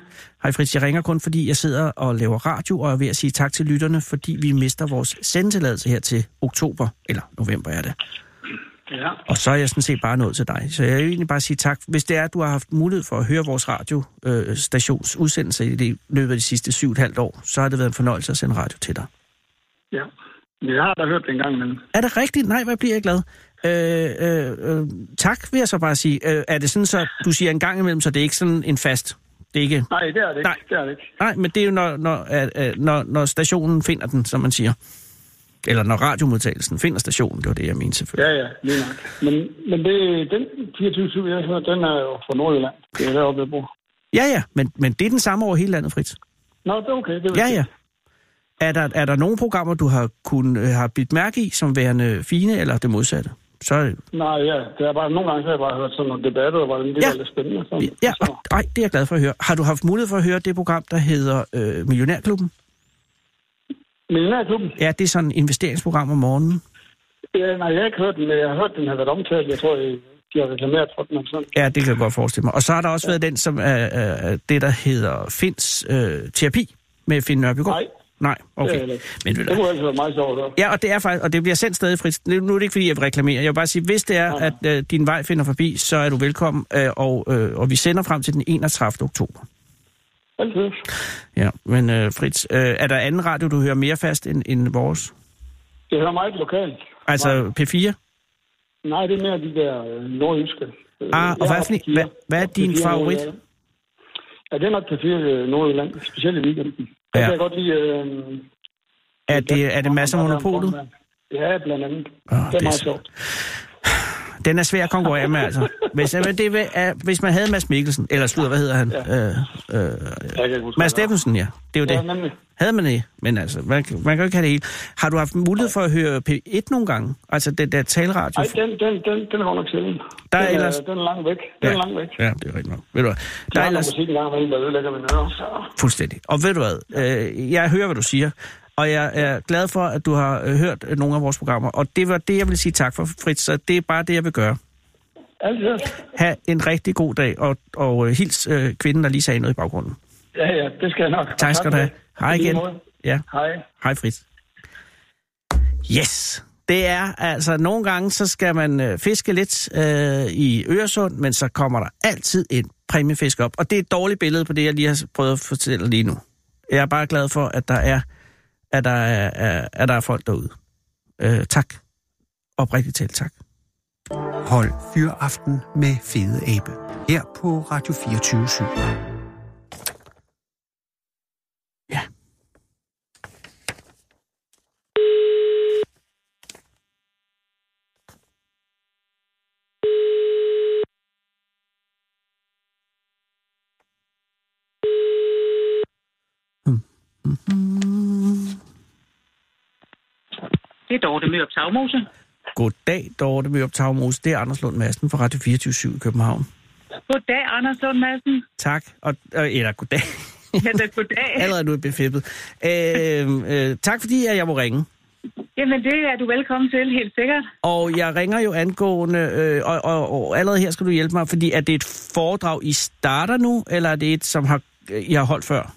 Hej Fritz, jeg ringer kun fordi jeg sidder og laver radio og er ved at sige tak til lytterne, fordi vi mister vores sendetilladelse her til oktober, eller november er det. Ja. Og så er jeg sådan set bare nået til dig. Så jeg vil egentlig bare sige tak. Hvis det er, at du har haft mulighed for at høre vores radiostations udsendelse i det, løbet af de sidste syv og et halvt år, så har det været en fornøjelse at sende radio til dig. ja. Jeg har da hørt det en gang, men Er det rigtigt? Nej, hvad bliver jeg glad. Øh, øh, øh, tak, vil jeg så bare sige. Øh, er det sådan, så du siger en gang imellem, så det er ikke sådan en fast... Det er ikke... Nej, det er det ikke. Nej. Det er det ikke. Nej, men det er jo, når, når, øh, øh, når, når stationen finder den, som man siger. Eller når radiomodtagelsen finder stationen, det var det, jeg mente selvfølgelig. Ja, ja, lige nok. Men, men det, den 24 jeg hørt, den er jo fra Nordjylland. Det er deroppe, jeg bor. Ja, ja, men, men det er den samme over hele landet, Fritz. Nå, det er okay. Det er Ja, ja. Er der, er der nogle programmer, du har kun, øh, har bidt mærke i, som værende fine, eller det modsatte? Så, det- Nej, ja. Det er bare, nogle gange så har jeg bare hørt sådan nogle debatter, og det Ja. var lidt spændende. Sådan. ja, og, ej, det er jeg glad for at høre. Har du haft mulighed for at høre det program, der hedder øh, Millionærklubben? Millionærklubben? Ja, det er sådan et investeringsprogram om morgenen. Ja, nej, jeg har ikke hørt den, men jeg har hørt, den har været omtalt. Jeg tror, de har reklameret for den. Sådan. Ja, det kan jeg godt forestille mig. Og så har der også ja. været den, som er, er det, der hedder Fins øh, terapi med Finn Nørbegaard. Nej, Nej, det okay. ikke. Men Det kunne altså være meget sjovt. Ja, og det er faktisk, og det bliver sendt stadig frit. Nu er det ikke, fordi jeg vil reklamere. Jeg vil bare sige, hvis det er, at øh, din vej finder forbi, så er du velkommen, øh, og, øh, og vi sender frem til den 31. oktober. Altid. Ja, men øh, Fritz, øh, er der anden radio, du hører mere fast end, end vores? Det hører meget lokalt. Altså P4? Nej, det er mere de der øh, nordjyske. Øh, Ah, jeg og hvad er, har for, en- P4. hvad, hvad er din P4 favorit? Nordjylland. Ja, det er nok P4 øh, Nordjylland, specielt i weekenden. Ja. Der kan jeg godt lide... Øh, Er det, er det masser af monopolet? Ja, blandt andet. Ah, det er det er meget sjovt. Den er svær at konkurrere med, altså. Hvis, men det er, hvis man havde Mads Mikkelsen, eller slutter, hvad hedder han? Ja. Øh, øh, Mads. Steffensen, ja. Det er jo Ja, det. nemlig. Havde man det? Men altså, man, kan- man kan jo ikke have det hele. Har du haft mulighed for at høre P1 nogle gange? Altså, det der taleradio? Ej, den, den, den, den er nok sjældent. Der er den, ellers- den er langt væk. Den er langt væk. Ja, det er rigtigt nok. Ved du hvad? Der er er ellers musik en gang imellem, der ødelægger mine ører. Fuldstændig. Og ved du hvad? Øh, jeg hører, hvad du siger. Og jeg er glad for, at du har øh, hørt øh, nogle af vores programmer. Og det var det, jeg vil sige tak for, Fritz. Så det er bare det, jeg vil gøre. Altid. Ha' en rigtig god dag, og, og øh, hils øh, kvinden, der lige sagde noget i baggrunden. Ja, ja, det skal jeg nok. Tak skal du have. Hej igen. Ja, Hej. hej Fritz. Yes. Det er altså, nogle gange, så skal man øh, fiske lidt øh, i Øresund, men så kommer der altid en præmiefisk op. Og det er et dårligt billede på det, jeg lige har prøvet at fortælle lige nu. Jeg er bare glad for, at der er, at der er, er, at der er folk derude. Øh, tak. Oprigtigt talt tak. Hold Fyraften med Fede Abe. Her på Radio 24 Ja. Det er Dorte Mørup Tagmose. Goddag, Dorte Mørup Tagmose. Det er Anders Lund Madsen fra Radio 24 i København. Goddag, Anders Lund Madsen. Tak. Og, øh, eller goddag. Ja, da, goddag. *laughs* Allerede nu er befippet. Øh, øh, tak fordi, at jeg må ringe. Jamen, det er du velkommen til, helt sikkert. Og jeg ringer jo angående, øh, og, og, og allerede her skal du hjælpe mig, fordi er det et foredrag, I starter nu, eller er det et, som har, I har holdt før?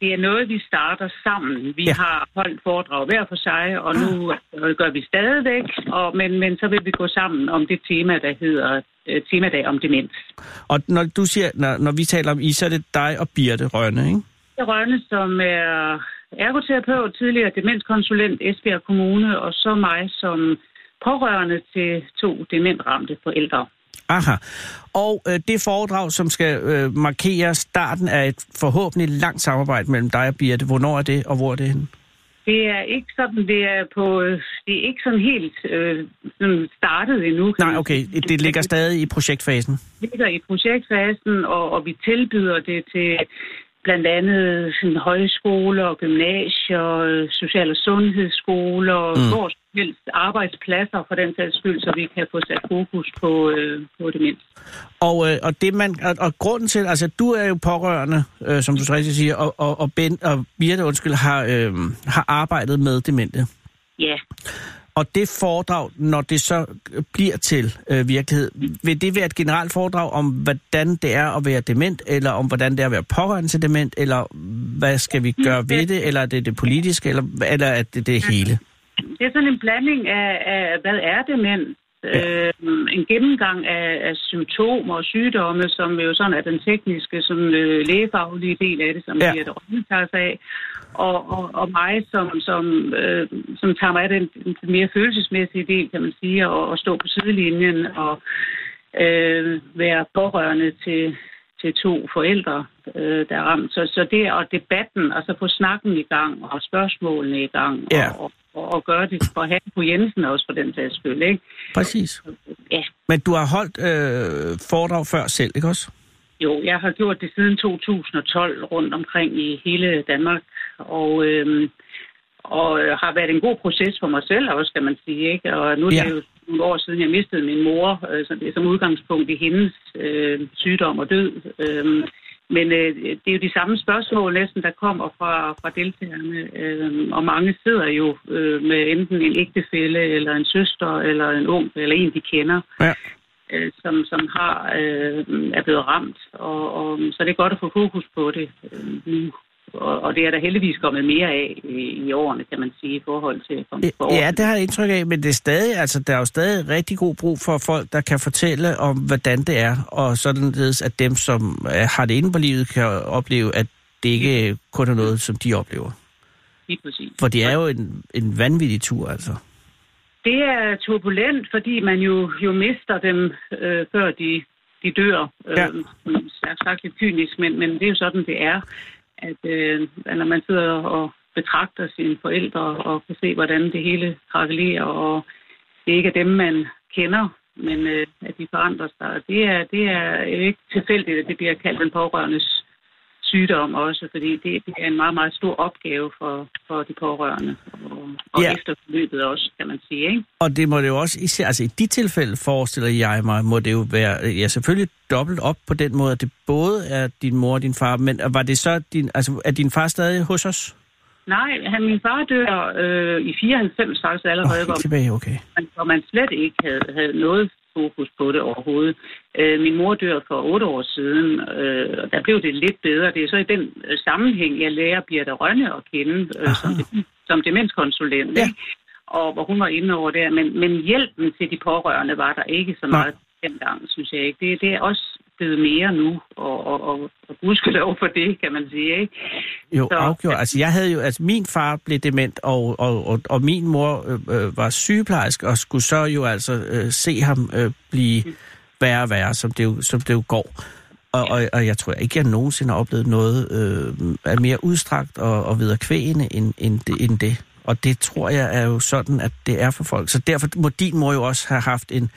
Det er noget, vi starter sammen. Vi Ja. har holdt foredrag hver for sig, og nu øh, gør vi stadigvæk. Og, men, men så vil vi gå sammen om det tema, der hedder øh, temadag om demens. Og når du siger, når, når vi taler om I, så er det dig og Birte Rønne, ikke? Rønne, som er ergoterapeut, tidligere demenskonsulent Esbjerg Kommune, og så mig som pårørende til to dementramte forældre. Aha. Og øh, det foredrag, som skal øh, markere starten af et forhåbentlig langt samarbejde mellem dig og Birte, hvornår er det, og hvor er det henne? Det er ikke sådan, det er på, det er ikke sådan helt øh, sådan startet endnu. Nej, okay, det ligger stadig i projektfasen. Det ligger i projektfasen, og, og vi tilbyder det til blandt andet sådan, højskoler og gymnasier, øh, social- og sundhedsskoler, Mm. mm. Helst arbejdspladser for den sags skyld, så vi kan få sat fokus på, øh, på demens. Og, øh, og, det man, og, og grunden til, altså du er jo pårørende, øh, som du rigtig siger, og, og, og, ben, og Birte, undskyld, har, øh, har arbejdet med demente. Ja, Og det foredrag, når det så bliver til øh, virkelighed, vil det være et generelt foredrag om, hvordan det er at være dement, eller om hvordan det er at være pårørende til dement, eller hvad skal vi gøre ved det, eller er det det politiske, eller, eller er det det hele? Det er sådan en blanding af, af hvad er demens, Ja. øh, en gennemgang af, af symptomer og sygdomme, som jo sådan er den tekniske, sådan, øh, lægefaglige del af det, som Ja. ja. Birte Rønne tager sig af, og, og, og mig, som, som, øh, som tager mig af den, den mere følelsesmæssige del, kan man sige, og, og stå på sidelinjen og øh, være pårørende til, til to forældre, øh, der er ramt. Så, så det og debatten, og så få snakken i gang, og spørgsmålene i gang, Ja. og, og, og gøre det for han på Jensen også for den sags skyld, ikke? Præcis. Ja. Men du har holdt øh, foredrag før selv, ikke også? Jo, jeg har gjort det siden 2012 rundt omkring i hele Danmark, og, øhm, og øh, har været en god proces for mig selv også, kan man sige. Ikke? Og nu er det Ja. jo nogle år siden, jeg mistede min mor, øh, er som udgangspunkt i hendes øh, sygdom og død. Øhm, men øh, det er jo de samme spørgsmål næsten, der kommer fra, fra deltagerne, øh, og mange sidder jo øh, med enten en ægtefælle, eller en søster, eller en ung, eller en, de kender Ja. øh, som, som har, øh, er blevet ramt. Og, og, så det er godt at få fokus på det øh, nu. Og, og det er der heldigvis kommet mere af i, årene, kan man sige, i forhold til for, for Ja, det har jeg indtryk af, men det er stadig, altså, der er jo stadig rigtig god brug for folk, der kan fortælle om, hvordan det er, og således at dem, som øh, har det inde på livet, kan opleve, at det ikke kun er noget, som de oplever. Lige præcis. For det er jo en, en vanvittig tur, altså. Det er turbulent, fordi man jo, jo mister dem, øh, før de, de dør. Ja. Øh, sagt, sagt lidt kynisk, men, men det er jo sådan, det er. At øh, når man sidder og betragter sine forældre og kan se, hvordan det hele krakelerer, og det ikke er dem, man kender, men øh, at de forandrer sig. Det er, det er ikke tilfældigt, at det bliver kaldt den pårørendes sygdom også, fordi det, det er en meget, meget stor opgave for, for de pårørende, og, og Ja. ja. efter forløbet også, kan man sige. Ikke? Og det må det jo også, især, altså i de tilfælde forestiller jeg mig, må det jo være, ja selvfølgelig dobbelt op på den måde, at det både er din mor og din far, men var det så din, altså er din far stadig hos os? Nej, han, min far dør øh, i 94 faktisk allerede, hvor, helt tilbage, okay. man, hvor man slet ikke havde, havde noget fokus på det overhovedet. Øh, min mor dør for otte år siden, øh, og der blev det lidt bedre. Det er så i den øh, sammenhæng, jeg lærer Birte Rønne at kende øh, som, som demenskonsulent. Ja. Ikke? Og hvor hun var inde over der. Men, men hjælpen til de pårørende var der ikke så meget dengang, synes jeg ikke. Det, det er også blevet mere nu, og, og, og, og gudskelov for det, kan man sige. Ikke? Jo, Så- afgjort. Altså, jeg havde jo, altså, min far blev dement, og, og, og, og min mor øh, øh, var sygeplejerske, og skulle så jo altså øh, se ham øh, blive værre og værre, som det jo, som det jo går. Og, og, og jeg tror ikke, jeg nogensinde har oplevet noget øh, af mere udstrakt og, og videre kvægende end, end, det, end det. Og det tror jeg er jo sådan, at det er for folk. Så derfor må din mor jo også have haft en,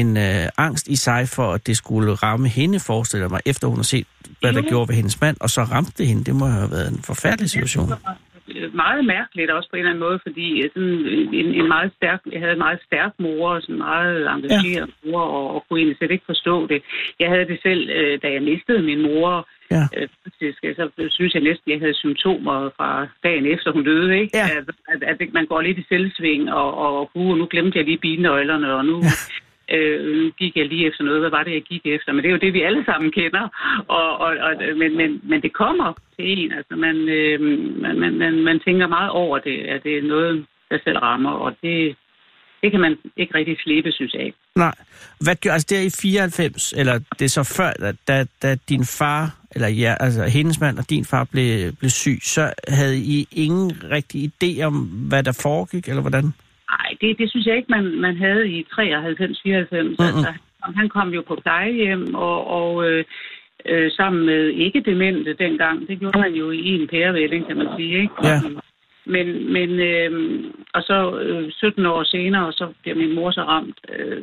en øh, angst i sig for, at det skulle ramme hende, forestiller mig, efter hun har set, hvad der Jo. gjorde ved hendes mand, og så ramte det hende. Det må have været en forfærdelig situation. Øh, meget mærkeligt også på en eller anden måde, fordi øh, sådan en, en meget stærk, jeg havde en meget stærk mor, og sådan en meget engageret ja. mor, og, og kunne egentlig slet ikke forstå det. Jeg havde det selv, øh, da jeg mistede min mor, Ja. øh, faktisk, øh, så synes jeg næsten, jeg havde symptomer fra dagen efter hun døde, ikke? Ja. At, at, at man går lidt i selvsving, og, og uh, nu glemte jeg lige bilnøglerne, og nu... Øh, nu gik jeg lige efter noget. Hvad var det, jeg gik efter? Men det er jo det, vi alle sammen kender. Og, og, og, men, men, men det kommer til en. Altså, man, øh, man, man, man, man tænker meget over det, at det er noget, der selv rammer. Og det, det kan man ikke rigtig slippe, synes jeg. Nej. Hvad gør, altså der i 94, eller det er så før, da, da, da din far, eller ja, altså hendes mand og din far blev, blev syg, så havde I ingen rigtig idé om, hvad der foregik, eller hvordan? Nej, det, det synes jeg ikke, man, man havde i 93, 94. Mm-mm. Altså, han kom jo på plejehjem, og, og øh, øh, sammen med ikke-demente dengang. Det gjorde man jo i en pærevælling, kan man sige. Ikke? Ja. Men, men øh, og så øh, 17 år senere, så bliver min mor så ramt øh,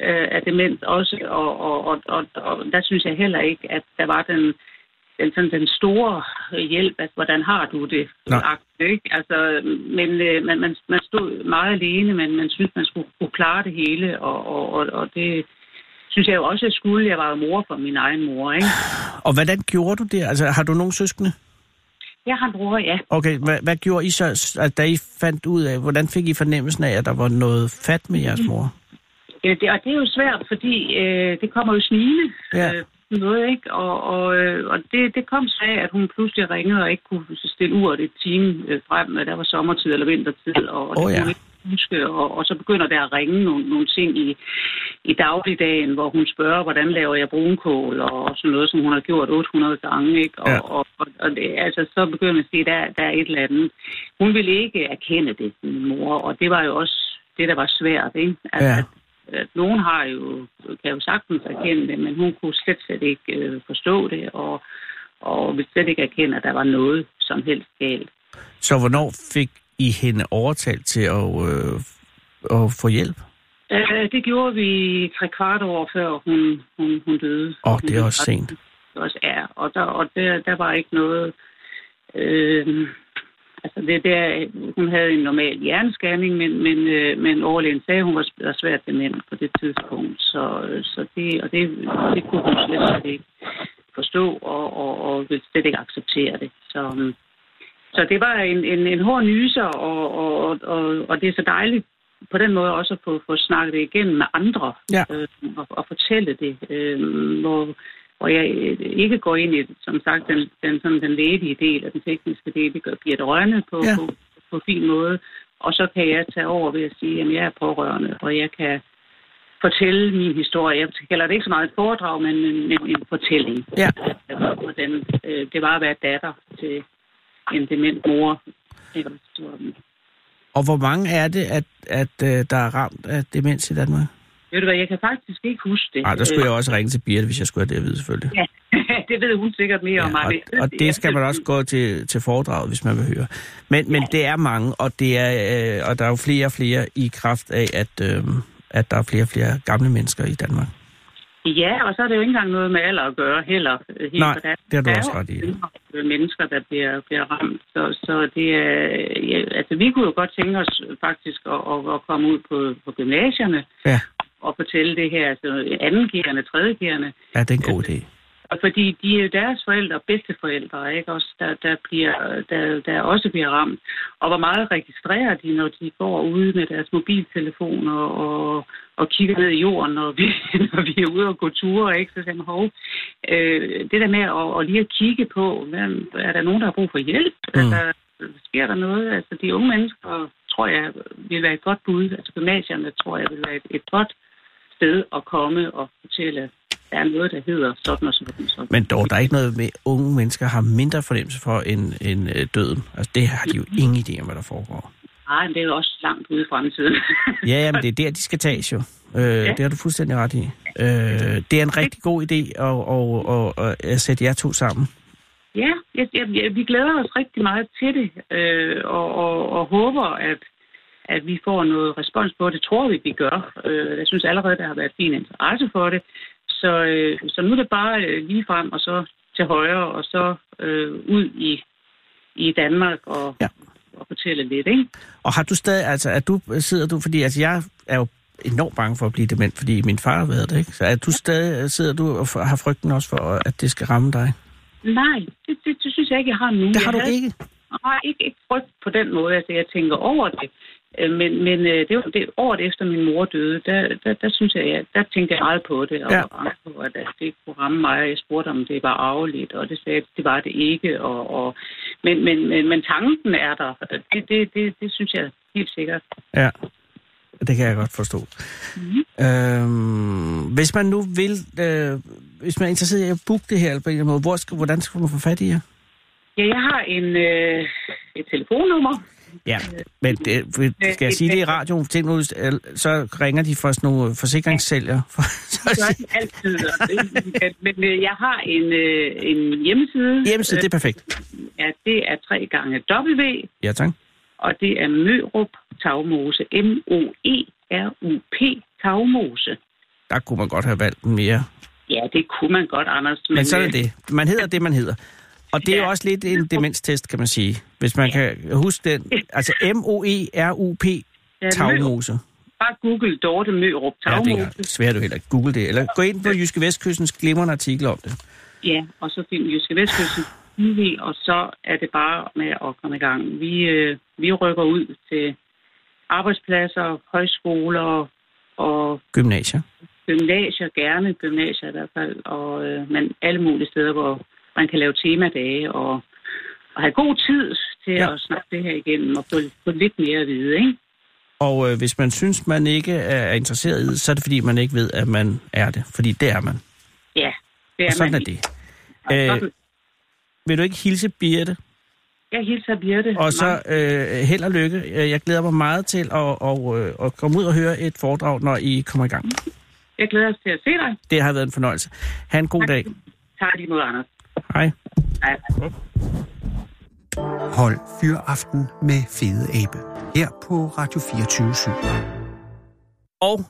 af, af demens også, og, og, og, og, og der synes jeg heller ikke, at der var den, den, sådan, den store hjælp, at hvordan har du det? Agtigt, Ikke? Altså, men øh, man, man, man stod meget alene, men man synes, man skulle kunne klare det hele, og, og, og, og det synes jeg jo også, jeg skulle. Jeg var jo mor for min egen mor, ikke? *sighs* Og hvordan gjorde du det? Altså, har du nogle søskende? Jeg har en bror, ja. Okay, hvad, hvad gjorde I så, altså, da I fandt ud af, hvordan fik I fornemmelsen af, at der var noget fat med jeres mor? Øh, Det, og det er jo svært, fordi øh, det kommer jo snigende. Ja. Øh, noget, ikke? Og, og, øh, og det, det kom så af, at hun pludselig ringede og ikke kunne stille uret et time øh, frem, at der var sommertid eller vintertid, og, og det kunne ja. ikke huske. Og, og så begynder der at ringe nogle, nogle ting i, i dagligdagen, hvor hun spørger, hvordan laver jeg brunkål, og sådan noget, som hun har gjort 800 gange, ikke? Og, Ja. og, og, og det, altså, så begynder man at sige, at der, der er et eller andet. Hun ville ikke erkende det, min mor, og det var jo også det, der var svært, ikke? At, Ja. at at nogen har jo, kan jo sagtens erkende det, men hun kunne slet, slet ikke øh, forstå det, og, og ville slet ikke erkende, at der var noget som helst galt. Så hvornår fik I hende overtalt til at, øh, at få hjælp? Øh, det gjorde vi tre kvart år før hun, hun, hun døde. Åh, det er også sent. Det også er, og der, og der, der var ikke noget... Øh, altså, det der, hun havde en normal hjernescanning, men, men, øh, men overlægen sagde, at hun var svært dement på det tidspunkt. Så, så det, og det, det kunne hun slet, slet ikke forstå, og, og, og ville slet ikke acceptere det. Så, øh, så det var en, en, en hård nyser, og, og, og, og det er så dejligt på den måde også at få, få snakket det igennem med andre, Ja. øh, og, og fortælle det, øh, hvor, hvor jeg ikke går ind i, som sagt, den, den, sådan, den lægelige del og den tekniske del, det gør Birte Rønne på, Ja. på, på fin måde, og så kan jeg tage over ved at sige, at jeg er pårørende, og jeg kan fortælle min historie. Jeg kalder det ikke så meget et foredrag, men en, en, fortælling. Ja. Øh, Hvordan øh, det var at være datter til en dement mor. Og hvor mange er det, at, at øh, der er ramt af demens i Danmark? Ved du hvad, jeg kan faktisk ikke huske det. Nej, der skulle jeg også ringe til Birte, hvis jeg skulle have det at vide, selvfølgelig. Ja, *laughs* det ved hun sikkert mere Ja, om mig. og, og det skal man også gå til, til foredraget, hvis man vil høre. Men, men det er mange, og, det er, øh, og der er jo flere og flere i kraft af, at, øh, at der er flere og flere gamle mennesker i Danmark. Ja, og så er det jo ikke engang noget med alder at gøre heller. Helt Nej, der, det har du der også ret i. yngre Mennesker, der bliver, bliver ramt. Så, så det er, ja, altså, vi kunne jo godt tænke os faktisk at, at, at komme ud på, på gymnasierne Ja, og fortælle det her, altså andengeerne, tredjegerne. ja det er en god idé. Og fordi de er jo deres forældre og bedsteforældre, ikke? Også der, der, bliver, der, der også bliver ramt. Og hvor meget registrerer de, når de går ude med deres mobiltelefoner og, og kigger ned i jorden, når vi, *laughs* når vi er ude og gå ture, ikke? Så siger man, hov, øh, det der med at, at lige at kigge på, hvem, er der nogen, der har brug for hjælp? Mm. Altså, sker der noget? Altså, de unge mennesker, tror jeg, vil være et godt bud. Altså, gymnasierne, tror jeg, vil være et, et godt sted at komme og fortælle, der er noget, der hedder sådan og sådan. og sådan. Men dog, der er ikke noget med, unge mennesker har mindre fornemmelse for end, end øh, døden. Altså, det har de jo ingen idé om, hvad der foregår. Nej, men det er jo også langt ude i fremtiden. *laughs* Ja, ja, men det er der, de skal tages jo. Øh, ja. Det har du fuldstændig ret i. Øh, det er en rigtig god idé at, at, at, at, at sætte jer to sammen. ja, jeg, jeg, jeg, vi glæder os rigtig meget til det, øh, og, og, og håber, at, at vi får noget respons på det. tror vi, vi gør. Øh, jeg synes allerede, der har været fin interesse for det. Så, øh, så nu er det bare øh, lige frem, og så til højre, og så øh, ud i, i Danmark og, Ja. og fortælle lidt, ikke? Og har du stadig, altså, at du sidder du, fordi altså, jeg er jo enormt bange for at blive dement, fordi min far har været det, ikke? Så er du stadig, sidder du og har frygten også for, at det skal ramme dig? Nej, det, det, det synes jeg ikke, jeg har nu. Det har jeg du havde- ikke? Nej, ikke, ikke frygt på den måde. Altså, jeg tænker over det. Øh, Men, men øh, det var det, året efter min mor døde, der, der, der synes jeg, ja, der tænkte jeg meget på det, og Ja. på, at det kunne ramme mig. Jeg spurgte, om det var arveligt, og det sagde, at det var det ikke. Og, og, men, men, men, men tanken er der. Det, det, det, det synes jeg helt sikkert. Ja, det kan jeg godt forstå. Mm-hmm. Øhm, hvis man nu vil, øh, hvis man er interesseret i at booke det her, eller på en eller anden måde, hvor skal, hvordan skal man få fat i jer? Ja, jeg har en, øh, et telefonnummer. Ja, men det, skal jeg sige det i radioen? Øh, så ringer de fra sådan nogle forsikringssælgere. For, *laughs* Det gør så, de altid. Men øh, jeg har en, øh, en hjemmeside. hjemmeside, det er perfekt. Ja, det er tre gange W, Ja, tak. og det er Mørup Tagmose. M-O-E-R-U-P Tagmose. Der kunne man godt have valgt mere. Ja, det kunne man godt, Anders. Men så er øh, det det. Man hedder det, man hedder. Og det er jo Ja. også lidt en demenstest, kan man sige. Hvis man kan huske den. Altså E M-O-E-R-U-p ja. Tagmose. Bare google Dorte Mørup Ja, det Tagmose. er svært du heller ikke. Google det. Eller gå ind på Jyske Vestkystens glimrende artikel om det. Ja, og så find Jyske Vestkysten TV, og så er det bare med at komme i gang. Vi, øh, vi rykker ud til arbejdspladser, højskoler og Gymnasier. gymnasier, gerne gymnasier i hvert fald, og, øh, men alle mulige steder, hvor man kan lave temadage og, og have god tid til Ja. at snakke det her igennem og få, få lidt mere at vide, ikke? Og øh, hvis man synes, man ikke er interesseret i det, så er det fordi, man ikke ved, at man er det. Fordi det er man. Ja, det er Og sådan man er det. Øh, sådan, vil du ikke hilse Birte? Jeg hilser Birte. Og så øh, held og lykke. Øh, Jeg glæder mig meget til at, og, øh, at komme ud og høre et foredrag, når I kommer i gang. Jeg glæder os til at se dig. Det har været en fornøjelse. Ha' en god dag. Tak lige mod, Anders. Hej. Hej. Hold Fyraften med Fede Abe. Her på Radio 24 Og,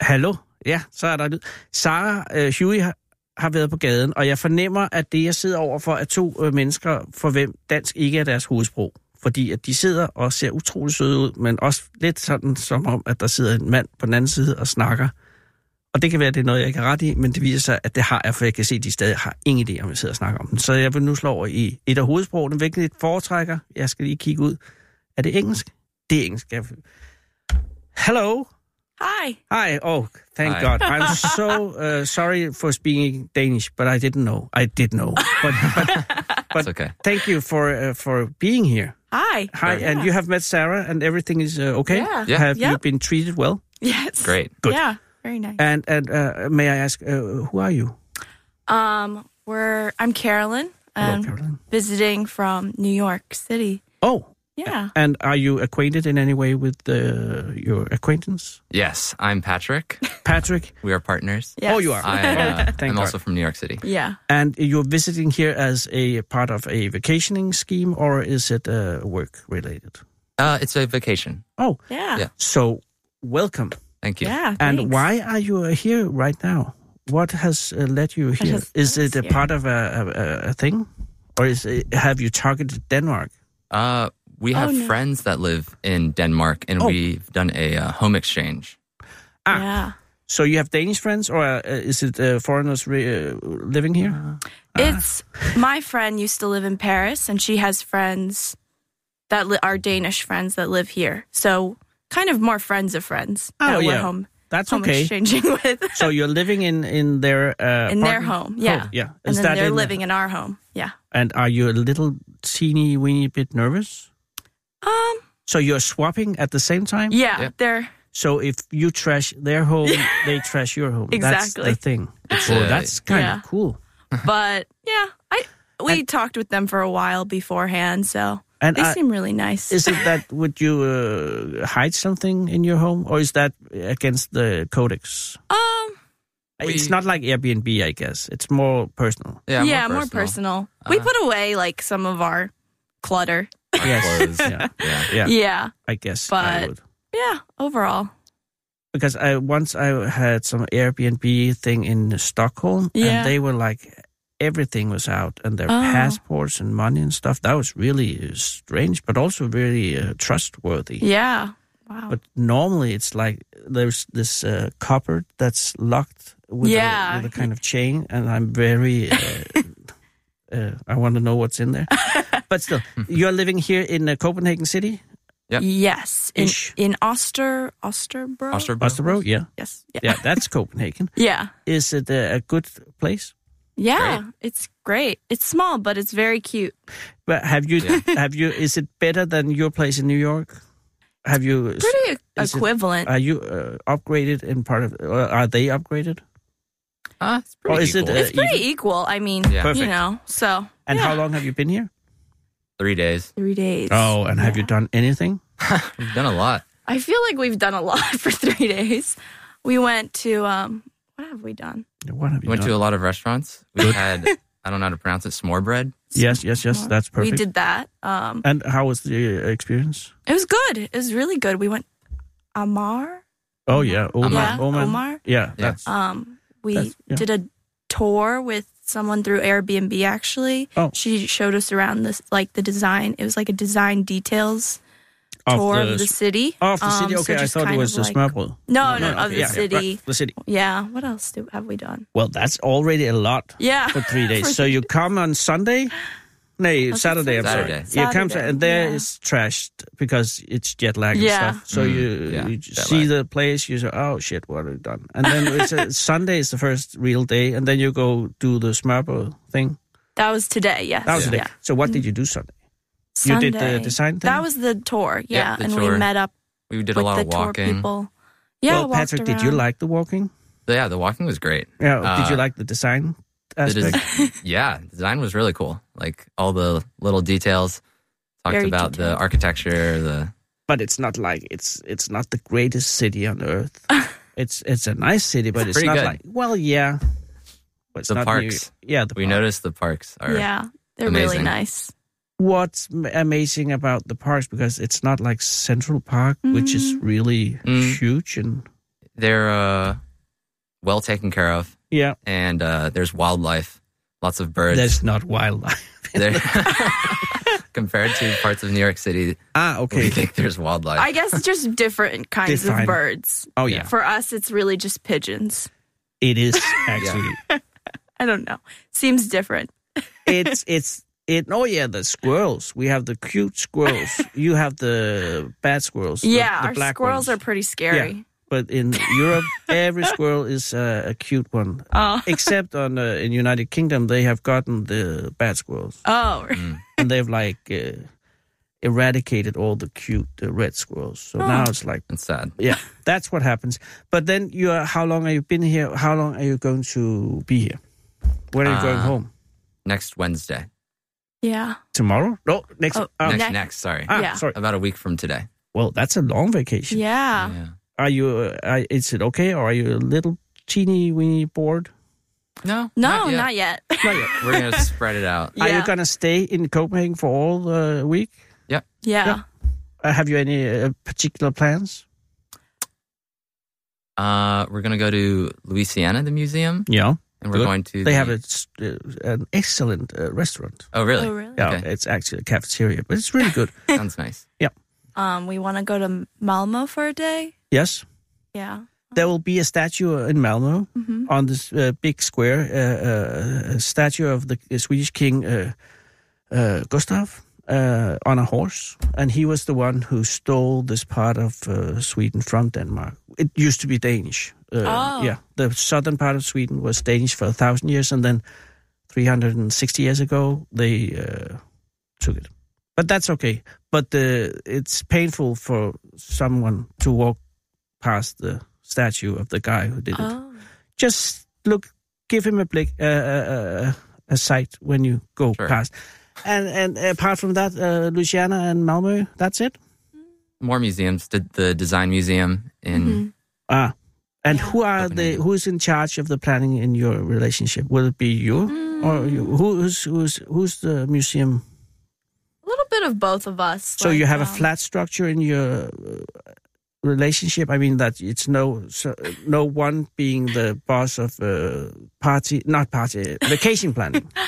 hallo, ja, så er der lyd. Sarah øh, Huey har, har været på gaden, og jeg fornemmer, at det, jeg sidder overfor, er to øh, mennesker, for hvem dansk ikke er deres hovedsprog. Fordi at de sidder og ser utrolig søde ud, men også lidt sådan som om, at der sidder en mand på den anden side og snakker. Og det kan være, at det er noget, jeg ikke har ret i, men det viser sig, at det har jeg, for jeg kan se, at de stadig har ingen idé om, jeg sidder og snakker om den. Så jeg vil nu slå over i et af hovedsprogene, hvilket et foretrækker. Jeg skal lige kigge ud. Er det engelsk? Det er engelsk. Jeg... Hello. Hi. Hi. Oh, thank Hi. God. I'm *laughs* so uh, sorry for speaking Danish, but I didn't know. I did know. But, but, *laughs* but It's okay. thank you for uh, for being here. Hi. Hi, and you have met Sarah, and everything is uh, okay. Yeah. Yeah. Have you Yep. been treated well? Yes. Great. Good. Yeah. Very nice. And and uh, may I ask, uh, who are you? Um, we're I'm Carolyn. Hello, I'm Caroline. visiting from New York City. Oh, Yeah. and are you acquainted in any way with uh, your acquaintance, Yes, I'm Patrick. *laughs* Patrick? We are partners. Yes. Oh, you are. I, uh, *laughs* Thank I'm God. also from New York City. Yeah. And you're visiting here as a part of a vacationing scheme, or is it uh, work related? Uh, it's a vacation. Oh, Yeah. Yeah. so welcome. Thank you. Yeah. And thanks. why are you uh, here right now? What has uh, led you here? has Is led it a here? part of a, a, a thing, or is it, have you targeted Denmark? Uh, we have Oh, no. friends that live in Denmark, and Oh. we've done a uh, home exchange. Ah, Yeah. so you have Danish friends, or uh, is it uh, foreigners re- uh, living here? It's my friend used to live in Paris, and she has friends that li- are Danish friends that live here. So kind of more friends of friends Oh, that we're yeah. home That's home okay. exchanging *laughs* with so you're living in in their uh, in their home. Yeah. Oh, yeah. and then they're in- living in our home. Yeah. And are you a little teeny weeny bit nervous? Um. So you're swapping at the same time? Yeah. Yeah. They're So if you trash their home, *laughs* they trash your home. That's Exactly. the thing. It's, uh, that's kind Yeah. of cool. but yeah, I we talked with them for a while beforehand, so And they uh, seem really nice. is it that *laughs* would you uh, hide something in your home, or is that against the codex? um it's We- not like Airbnb, I guess. It's more personal. Yeah, yeah, more personal. we Uh, put away like some of our clutter. Our Yes. *laughs* Yeah, yeah. yeah, Yeah. I guess I But- would. Yeah, overall. Because I once I had some Airbnb thing in Stockholm, Yeah. and they were like everything was out, and their Oh. passports and money and stuff. That was really uh, strange, but also very uh, trustworthy. Yeah. Wow. But normally it's like there's this uh, cupboard that's locked with, Yeah. a, with a kind of chain, and I'm very. Uh, *laughs* uh, I want to know what's in there. *laughs* but still, you're living here in uh, Copenhagen City, Yep. Yes. In Ish. in Oster Osterbro? Osterbro. Osterbro. Yeah, Yes. Yeah. yeah, that's Copenhagen. *laughs* Yeah. Is it a, a good place? Yeah. It's great. It's small, but it's very cute. But have you Yeah. *laughs* have you? Is it better than your place in New York? Have you? Pretty Is it- equivalent. Are you uh, upgraded in part of? Or are they upgraded? Uh, it's pretty Or is it, equal. uh, it's pretty equal. I mean, Yeah. You know. So And yeah. how long have you been here? Three days. Three days. Oh, and have you done anything? *laughs* We've done a lot. I feel like we've done a lot *laughs* for three days. We went to um. What have we done? What have you we Went done? to a lot of restaurants. We *laughs* had, I don't know how to pronounce it, s'more bread. yes, yes, yes. That's perfect. We did that. Um, And how was the uh, experience? it was good. It was really good. We went Amar. Oh yeah, Omar. Yeah, Oman. Omar. Yeah, Yeah. that's Um, we That's- yeah. did a tour with someone through Airbnb. Actually, Oh. she showed us around this, like the design. It was like a design details of tour the, of the city. of the city. Um, so Okay, I thought it was of a like- smørbrød. No, no, okay, of the yeah, yeah, city. right, the city. Yeah. What else do have we done? Well, that's already a lot Yeah. for three *laughs* days. For so you come on Sunday. No, it Saturday. I'm Saturday? sorry. You come to, and there yeah. is trashed because it's jet lag and Yeah. stuff. So Mm, you, yeah, you see lag. the place, you say, "Oh shit, what have we done?" And then it's a, *laughs* Sunday is the first real day, and then you go do the smørbrød thing. That was today. Yes. That was the day. Yeah. So what did you do Sunday? You did the design thing. That was the tour. Yeah, the and tour. we met up We did with a lot of walking. people. Yeah, well, walked Patrick, did you like the walking? Yeah, the walking was great. Yeah. did you Uh, like the design The aspect? des- *laughs* yeah, the design was really cool. Like all the little details. Talked Very about the architecture, the but it's not like it's it's not the greatest city on earth. *laughs* it's it's a nice city, but It's it's, not good. like well, yeah. But it's The not parks. New, yeah, the we park. noticed the parks are yeah, they're really nice. What's amazing about the parks because it's not like Central Park, which is really Mm. huge and they're uh, well taken care of, yeah. and uh, there's wildlife, lots of birds. There's not wildlife. *laughs* There- *laughs* compared to parts of New York City, ah, we okay. think there's wildlife. I guess it's just different *laughs* kinds Define. of birds. Oh yeah, For us, it's really just pigeons. it is actually. I don't know. Seems different. it's it's it. Oh yeah, the squirrels. We have the cute squirrels. *laughs* you have the bad squirrels. yeah, the our black squirrls ones. are pretty scary. But in Europe, *laughs* every squirrel is uh, a cute one. Oh, Except on uh, in United Kingdom, they have gotten the bad squirrels, oh, and they've like uh, eradicated all the cute uh, red squirrels. So now it's like, it's sad. yeah, that's what happens. But then you are. How long have you been here? How long are you going to be here? When are you going Uh, home? Next Wednesday, yeah. Tomorrow? No, next. Oh, ah, next, next- next, sorry, ah, yeah. sorry. about a week from today. Well, that's a long vacation. Yeah. Yeah. Are you? Uh, is it okay, or are you a little teeny weeny bored? No, No, not yet. not yet. Not yet. *laughs* We're gonna spread it out. Are you gonna stay in Copenhagen for all the week? Yep. yeah. Yeah. Uh, have you any uh, particular plans? Uh, we're gonna go to Louisiana, the museum, Yeah, and we're Good. going to. they the- have a, s- uh, an excellent uh, restaurant. Oh, really? Oh, really? Yeah, Okay. it's actually a cafeteria, but it's really good. *laughs* Sounds nice. Yeah. Um, we want to go to Malmo for a day. yes, Yeah. there will be a statue in Malmo hmm on this uh, big square, uh, uh, a statue of the uh, Swedish king uh, uh, Gustav uh, on a horse, and he was the one who stole this part of uh, Sweden from Denmark. It used to be Danish. Uh, Oh. Yeah, the southern part of Sweden was Danish for a thousand years, and then 360 years ago they uh, took it. But that's okay. But uh, it's painful for someone to walk past the statue of the guy who did it Oh. just look, give him a blick, uh, uh, a sight when you go Sure. past. And and apart from that, uh, Luciana and Malmö, that's it. More museums. The, the design museum in. Mhm. Ah, and Yeah. who are the who's in charge of the planning in your relationship? Will it be you Mm. or you? Who's who's who's the museum? A little bit of both of us. So you like, have a um, flat structure in your uh, relationship. I mean that it's no so, no one being the boss of uh, party, not party, vacation planning. *laughs*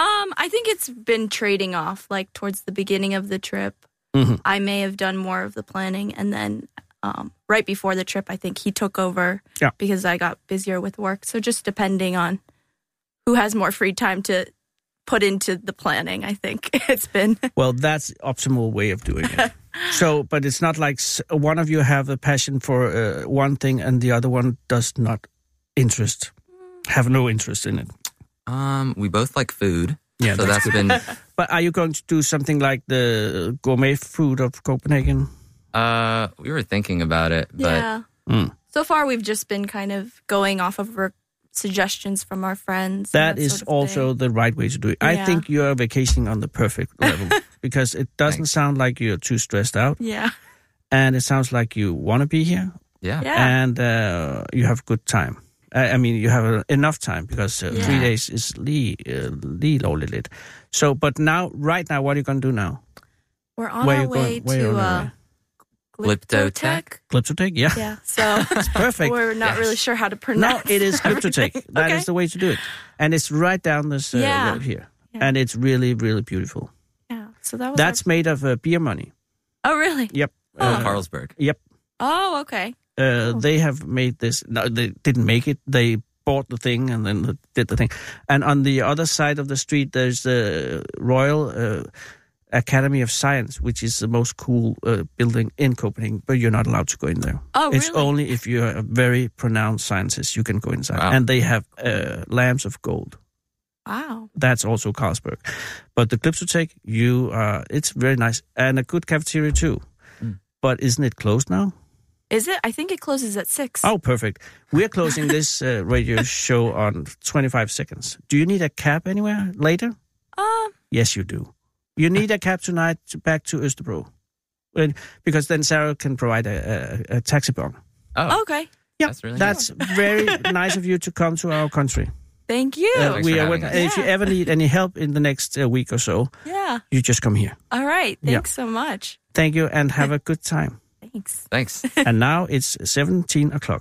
Um, I think it's been trading off. Like towards the beginning of the trip, Mhm. I may have done more of the planning, and then um, right before the trip, I think he took over. Yeah. Because I got busier with work. So just depending on who has more free time to put into the planning, I think *laughs* it's been. Well, that's optimal way of doing it. *laughs* so, but it's not like one of you have a passion for uh, one thing and the other one does not interest, have no interest in it. Um, we both like food. Yeah, so that's that's been. *laughs* But are you going to do something like the gourmet food of Copenhagen? Uh, we were thinking about it, but yeah. Mm. So far, we've just been kind of going off of our suggestions from our friends. and That is sort of also thing. the right way to do it. I Yeah. think you are vacationing on the perfect *laughs* level because it doesn't Thanks. sound like you're too stressed out, Yeah. and it sounds like you want to be here, yeah. Yeah. and uh, you have good time. I I mean, you have uh, enough time because uh, Yeah. three days is lige, uh, lige lovligt lidt. So, but now, right now, what are you going to do now? We're on Where our way going? Where you to on your uh, way? Glyptotech? Glyptotech? Yeah, Yeah. So *laughs* it's perfect. we're not Yes. really sure how to pronounce. No, pronounce. it is Glyptotech. *laughs* That is Okay. the way to do it. And it's right down this uh, Yeah. road here. Yeah. And it's really, really beautiful. Yeah. So that was. That's made of uh, beer money. Oh, really? Yep. Oh, Uh, Carlsberg. Yep. Oh, okay. Uh, they have made this. No, they didn't make it. They bought the thing and then did the thing. And on the other side of the street, there's the Royal uh, Academy of Science, which is the most cool uh, building in Copenhagen. But you're not allowed to go in there. Oh, it's really? only if you're a very pronounced scientist you can go inside. Wow. And they have uh, lamps of gold. Wow. That's also Carlsberg. But the Glyptotech, you uh, it's very nice and a good cafeteria too. Mm. But isn't it closed now? Is it? I think it closes at six. Oh, perfect. We're closing *laughs* this uh, radio show on 25 seconds. Do you need a cab anywhere later? Um. Yes, you do. You need a cab tonight to, back to Österbro. Well, because then Sarah can provide a, a, a taxi bong. Oh, Okay. Yeah, That's really that's very *laughs* nice of you to come to our country. Thank you. Uh, we are with, us. If you ever need any help in the next uh, week or so, yeah. you just come here. All right. Yeah. Thanks so much. Thank you and have a good time. Thanks. thanks. and now it's 17 o'clock.